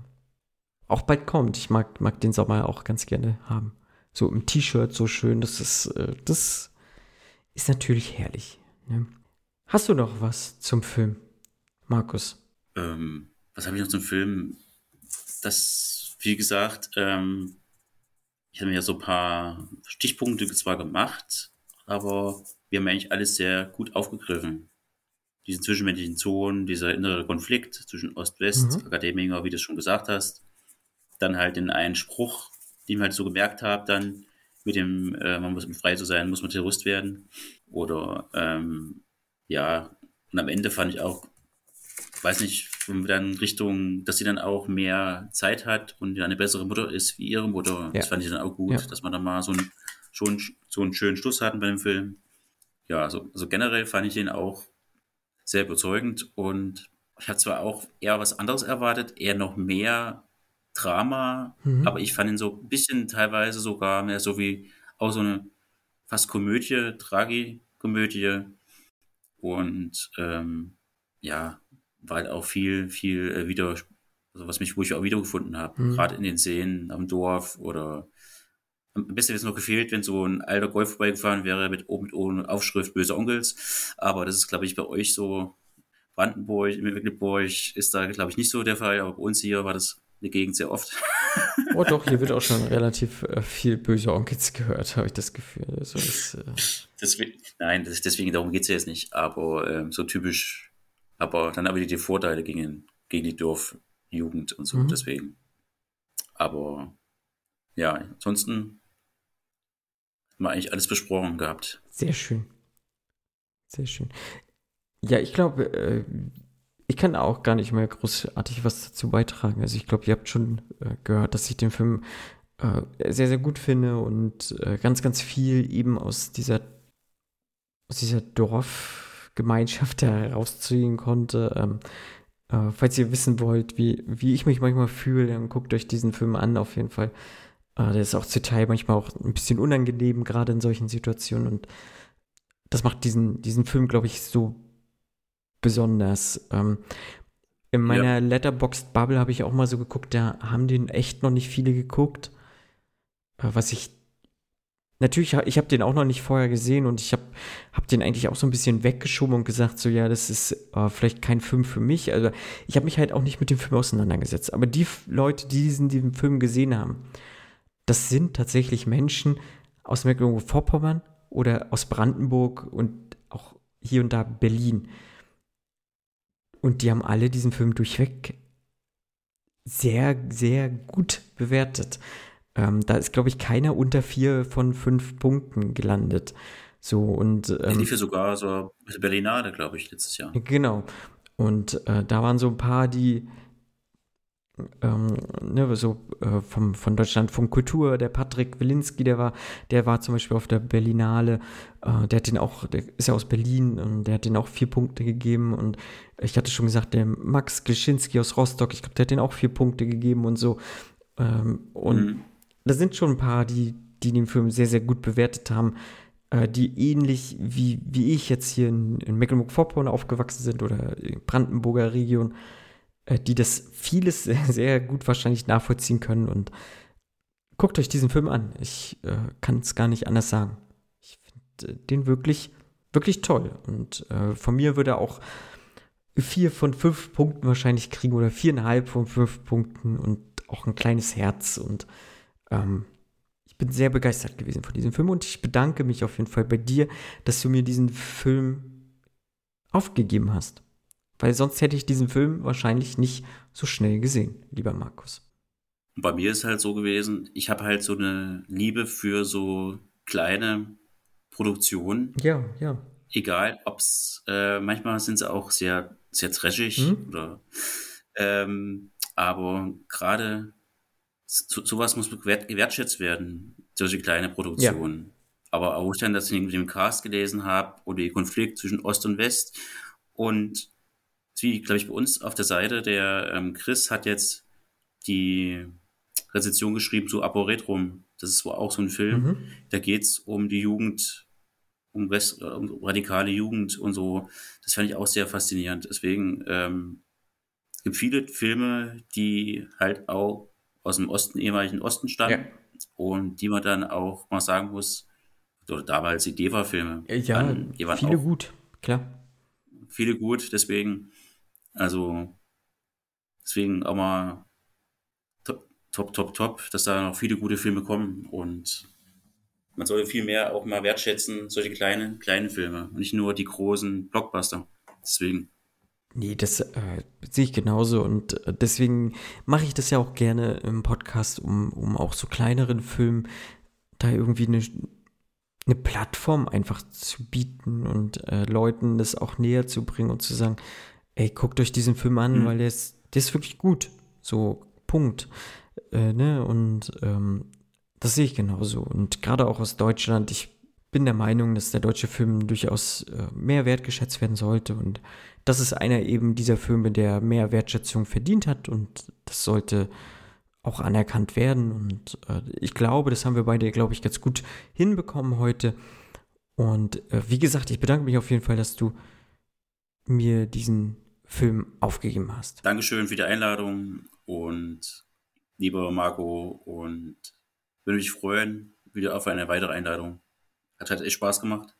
auch bald kommt. Ich mag, mag den Sommer auch ganz gerne haben. So im T-Shirt, so schön. Das ist, äh, das ist natürlich herrlich. Ne? Hast du noch was zum Film, Markus? Ähm, was habe ich noch zum Film? Das, wie gesagt, ähm, ich habe mir ja so ein paar Stichpunkte zwar gemacht, aber wir haben eigentlich alles sehr gut aufgegriffen. Diesen zwischenmenschlichen Zonen, dieser innere Konflikt zwischen Ost-West, Mhm. Akademiker, wie du es schon gesagt hast. Dann halt den einen Spruch, den ich halt so gemerkt habe, dann mit dem, äh, man muss um frei zu sein, muss man Terrorist werden. Oder ähm, ja, und am Ende fand ich auch, weiß nicht, wenn wir dann Richtung, dass sie dann auch mehr Zeit hat und ja eine bessere Mutter ist wie ihre Mutter. Ja. Das fand ich dann auch gut, Ja. dass man dann mal so einen, schon so einen schönen Schluss hatten bei dem Film. Ja, also, also generell fand ich den auch sehr überzeugend und ich habe zwar auch eher was anderes erwartet, eher noch mehr Drama, Mhm. aber ich fand ihn so ein bisschen teilweise sogar mehr so wie auch so eine fast Komödie, Tragikomödie und ähm, ja, war halt auch viel, viel äh, wieder, also was mich, wo ich auch wiedergefunden habe, Mhm. gerade in den Szenen am Dorf oder am besten wäre es noch gefehlt, wenn so ein alter Golf vorbeigefahren wäre mit oben mit ohne Aufschrift böse Onkels. Aber das ist, glaube ich, bei euch so. Brandenburg, Mecklenburg ist da, glaube ich, nicht so der Fall, aber bei uns hier war das eine Gegend sehr oft. (laughs) Oh doch, hier wird auch schon (laughs) relativ äh, viel böse Onkels gehört, habe ich das Gefühl. Also das, äh, Deswegen, nein, das, deswegen, darum geht's ja jetzt nicht. Aber ähm, so typisch, aber dann aber die, die Vorteile gegen, gegen die Dorfjugend und so, Mhm. deswegen. Aber ja, ansonsten haben wir eigentlich alles besprochen gehabt. sehr schön. Sehr schön. Ja, ich glaube, äh, ich kann auch gar nicht mehr großartig was dazu beitragen. Also ich glaube, ihr habt schon äh, gehört, dass ich den Film äh, sehr, sehr gut finde und äh, ganz, ganz viel eben aus dieser, aus dieser Dorfgemeinschaft herausziehen konnte. Ähm, äh, falls ihr wissen wollt, wie, wie ich mich manchmal fühle, dann guckt euch diesen Film an, auf jeden Fall. Äh, der ist auch zu Teil manchmal auch ein bisschen unangenehm, gerade in solchen Situationen. Und das macht diesen, diesen Film, glaube ich, so besonders. Ähm, in meiner Letterboxd Bubble habe ich auch mal so geguckt, da haben den echt noch nicht viele geguckt. Äh, was ich natürlich, ich habe den auch noch nicht vorher gesehen und ich habe hab den eigentlich auch so ein bisschen weggeschoben und gesagt, so ja, das ist äh, vielleicht kein Film für mich. Also ich habe mich halt auch nicht mit dem Film auseinandergesetzt. Aber die Leute, die diesen, diesen Film gesehen haben, das sind tatsächlich Menschen aus Mecklenburg-Vorpommern oder aus Brandenburg und auch hier und da Berlin. Und die haben alle diesen Film durchweg sehr, sehr gut bewertet. Ähm, da ist, glaube ich, keiner unter vier von fünf Punkten gelandet. So und ähm, lief ja sogar so Berlinale, glaube ich, letztes Jahr. Genau. Und äh, da waren so ein paar, die ähm, ne, so äh, vom, von Deutschlandfunk Kultur, der Patrick Wilinski, der war, der war zum Beispiel auf der Berlinale, äh, der hat den auch, der ist ja aus Berlin und der hat den auch vier Punkte gegeben und ich hatte schon gesagt, der Max Klischinski aus Rostock, ich glaube, der hat den auch vier Punkte gegeben und so. Ähm, und Mhm. Da sind schon ein paar, die, die den Film sehr, sehr gut bewertet haben, äh, die ähnlich wie, wie ich jetzt hier in, in Mecklenburg-Vorpommern aufgewachsen sind oder Brandenburger Region, äh, die das vieles (laughs) sehr, sehr gut wahrscheinlich nachvollziehen können. Und guckt euch diesen Film an. Ich äh, kann es gar nicht anders sagen. Ich finde äh, den wirklich, wirklich toll. Und äh, von mir würde er auch vier von fünf Punkten wahrscheinlich kriegen oder viereinhalb von fünf Punkten und auch ein kleines Herz. Und ähm, ich bin sehr begeistert gewesen von diesem Film und ich bedanke mich auf jeden Fall bei dir, dass du mir diesen Film aufgegeben hast. Weil sonst hätte ich diesen Film wahrscheinlich nicht so schnell gesehen, lieber Markus. Bei mir ist halt so gewesen, ich habe halt so eine Liebe für so kleine Produktionen. Ja, ja. Egal, ob's äh, manchmal sind sie auch sehr, sehr trashig Mhm. oder ähm, aber gerade so, sowas muss wert, gewertschätzt werden, solche kleine Produktionen. Aber auch dann, dass ich mit dem Cast gelesen habe und den Konflikt zwischen Ost und West und wie, glaube ich, bei uns auf der Seite, der ähm, Chris hat jetzt die Rezension geschrieben zu Aporetrum. Das ist auch so ein Film. Mhm. Da geht's um die Jugend, um, Rest, äh, um radikale Jugend und so. Das fand ich auch sehr faszinierend. Deswegen ähm, es gibt viele Filme, die halt auch aus dem Osten, ehemaligen Osten stammen Ja. und die man dann auch mal sagen muss, oder damals die Deva-Filme. Äh, Ja, dann- die waren viele auch gut, klar. viele gut, deswegen, also, deswegen auch mal top, top, top, top, dass da noch viele gute Filme kommen und man sollte viel mehr auch mal wertschätzen, solche kleinen, kleinen Filme und nicht nur die großen Blockbuster. Deswegen, Nee, das äh, sehe ich genauso und äh, deswegen mache ich das ja auch gerne im Podcast, um, um auch so kleineren Filmen da irgendwie eine, eine Plattform einfach zu bieten und äh, Leuten das auch näher zu bringen und zu sagen, ey, guckt euch diesen Film an, Mhm. weil der ist, der ist wirklich gut. So, Punkt. Äh, ne? Und ähm, das sehe ich genauso. Und gerade auch aus Deutschland, ich bin der Meinung, dass der deutsche Film durchaus äh, mehr wertgeschätzt werden sollte. Und das ist einer eben dieser Filme, der mehr Wertschätzung verdient hat. Und das sollte auch anerkannt werden. Und äh, ich glaube, das haben wir beide, glaube ich, ganz gut hinbekommen heute. Und äh, wie gesagt, ich bedanke mich auf jeden Fall, dass du mir diesen Film aufgegeben hast. Dankeschön für die Einladung und lieber Marco und würde mich freuen, wieder auf eine weitere Einladung. Hat halt echt Spaß gemacht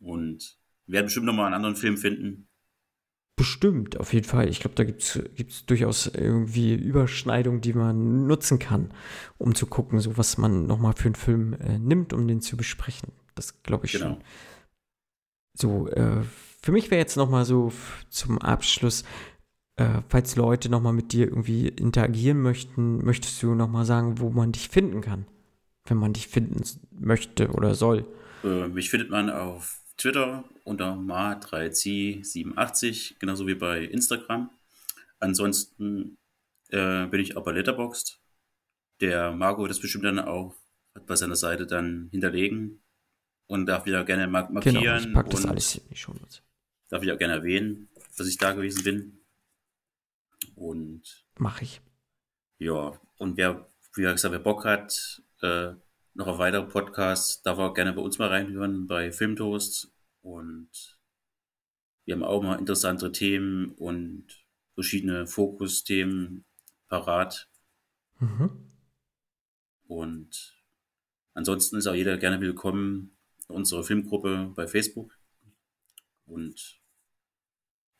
und wir werden bestimmt nochmal einen anderen Film finden. Bestimmt, auf jeden Fall. Ich glaube, da gibt es durchaus irgendwie Überschneidungen, die man nutzen kann, um zu gucken, so was man nochmal für einen Film äh, nimmt, um den zu besprechen. Das glaube ich Genau. schon. So, äh, für mich wäre jetzt nochmal so zum Abschluss, äh, falls Leute nochmal mit dir irgendwie interagieren möchten, möchtest du nochmal sagen, wo man dich finden kann, wenn man dich finden möchte oder soll. Äh, mich findet man auf Twitter unter ma3c87, genauso wie bei Instagram. Ansonsten äh, bin ich auch bei Letterboxd. Der Marco wird das bestimmt dann auch bei seiner Seite dann hinterlegen und darf wieder gerne mark markieren Genau, ich packe das und alles in die Show darf ich auch gerne erwähnen, dass ich da gewesen bin. Und Mache ich. ja, und wer, wie gesagt, wer Bock hat, äh, noch auf weitere Podcasts, darf auch gerne bei uns mal reinhören, bei Filmtoast. Und wir haben auch mal interessante Themen und verschiedene Fokusthemen parat. Mhm. Und ansonsten ist auch jeder gerne willkommen in unserer Filmgruppe bei Facebook. Und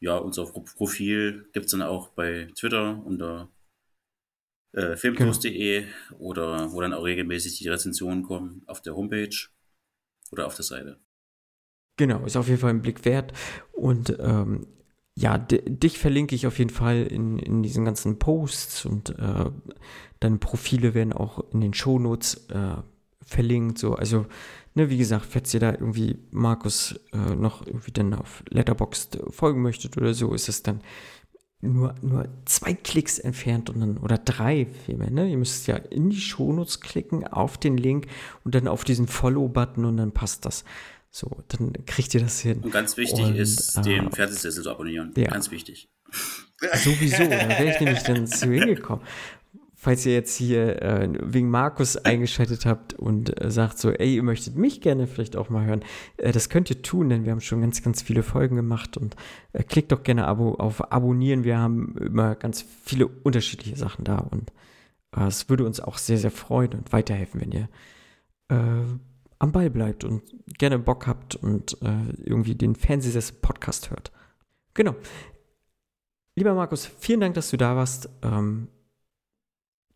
ja, unser Pro- Profil gibt's dann auch bei Twitter unter äh, filmtoast.de oder wo dann auch regelmäßig die Rezensionen kommen auf der Homepage oder auf der Seite. Genau, ist auf jeden Fall ein Blick wert. Und ähm, ja, di- dich verlinke ich auf jeden Fall in, in diesen ganzen Posts und äh, deine Profile werden auch in den Shownotes äh, verlinkt. So, also, ne, wie gesagt, falls ihr da irgendwie Markus äh, noch irgendwie dann auf Letterboxd folgen möchtet oder so, ist es dann nur, nur zwei Klicks entfernt und dann, oder drei vielmehr, ne? Ihr müsst ja in die Shownotes klicken, auf den Link und dann auf diesen Follow-Button und dann passt das. So, dann kriegt ihr das hin. Und ganz wichtig und, ist, äh, den Fernsehsessel zu abonnieren. Ja. Ganz wichtig. Sowieso, da wäre ich nämlich dann zu hingekommen falls ihr jetzt hier äh, wegen Markus eingeschaltet habt und äh, sagt so, ey, ihr möchtet mich gerne vielleicht auch mal hören, äh, das könnt ihr tun, denn wir haben schon ganz, ganz viele Folgen gemacht und äh, klickt doch gerne Abo auf Abonnieren. Wir haben immer ganz viele unterschiedliche Sachen da und äh, es würde uns auch sehr, sehr freuen und weiterhelfen, wenn ihr äh, am Ball bleibt und gerne Bock habt und irgendwie den Fernsehsessel-Podcast hört. Genau. Lieber Markus, vielen Dank, dass du da warst. Ähm,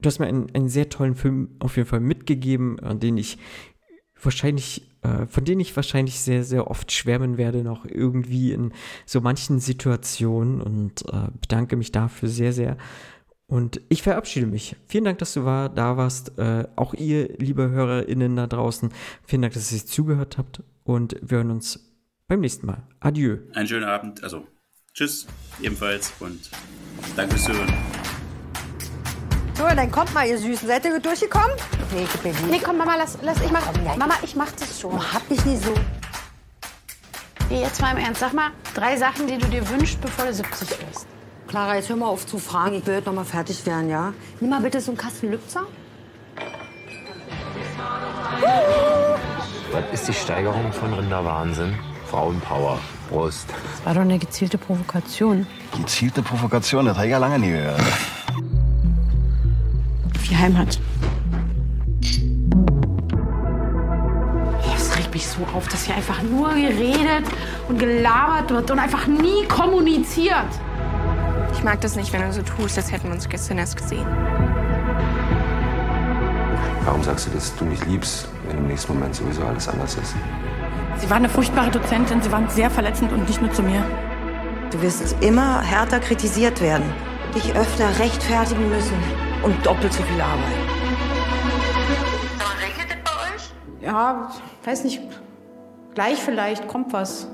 du hast mir einen, einen sehr tollen Film auf jeden Fall mitgegeben, an den ich wahrscheinlich, äh, von denen ich wahrscheinlich sehr, sehr oft schwärmen werde, noch irgendwie in so manchen Situationen und äh, bedanke mich dafür sehr, sehr. Und ich verabschiede mich. Vielen Dank, dass du war, da warst. Äh, auch ihr, liebe HörerInnen da draußen, vielen Dank, dass ihr zugehört habt. Und wir hören uns beim nächsten Mal. Adieu. Einen schönen Abend. Also, tschüss ebenfalls und danke fürs Zuhören. So, dann kommt mal, ihr Süßen. Seid ihr durchgekommen? Nee, mir die. Nee, komm, Mama, lass, lass ich mach. Mama, ich mach das schon. Oh, hab dich nicht so. Nee, jetzt mal im Ernst. Sag mal, drei Sachen, die du dir wünschst, bevor du 70 wirst. Clara, jetzt hör mal auf zu fragen. Ich will jetzt noch mal fertig werden, ja? Nimm mal bitte so einen Kasten Lübzer. Was ist die Steigerung von Rinderwahnsinn? Frauenpower. Prost. Das war doch eine gezielte Provokation. Gezielte Provokation? Das habe ich ja lange nie gehört die Heimat. Es regt mich so auf, dass hier einfach nur geredet und gelabert wird und einfach nie kommuniziert. Ich mag das nicht, wenn du so tust, als hätten wir uns gestern erst gesehen. Warum sagst du, dass du mich liebst, wenn im nächsten Moment sowieso alles anders ist? Sie war eine furchtbare Dozentin, sie waren sehr verletzend und nicht nur zu mir. Du wirst immer härter kritisiert werden, dich öfter rechtfertigen müssen und doppelt so viel Arbeit. Regnet es bei euch? Ja, weiß nicht. Gleich vielleicht kommt was.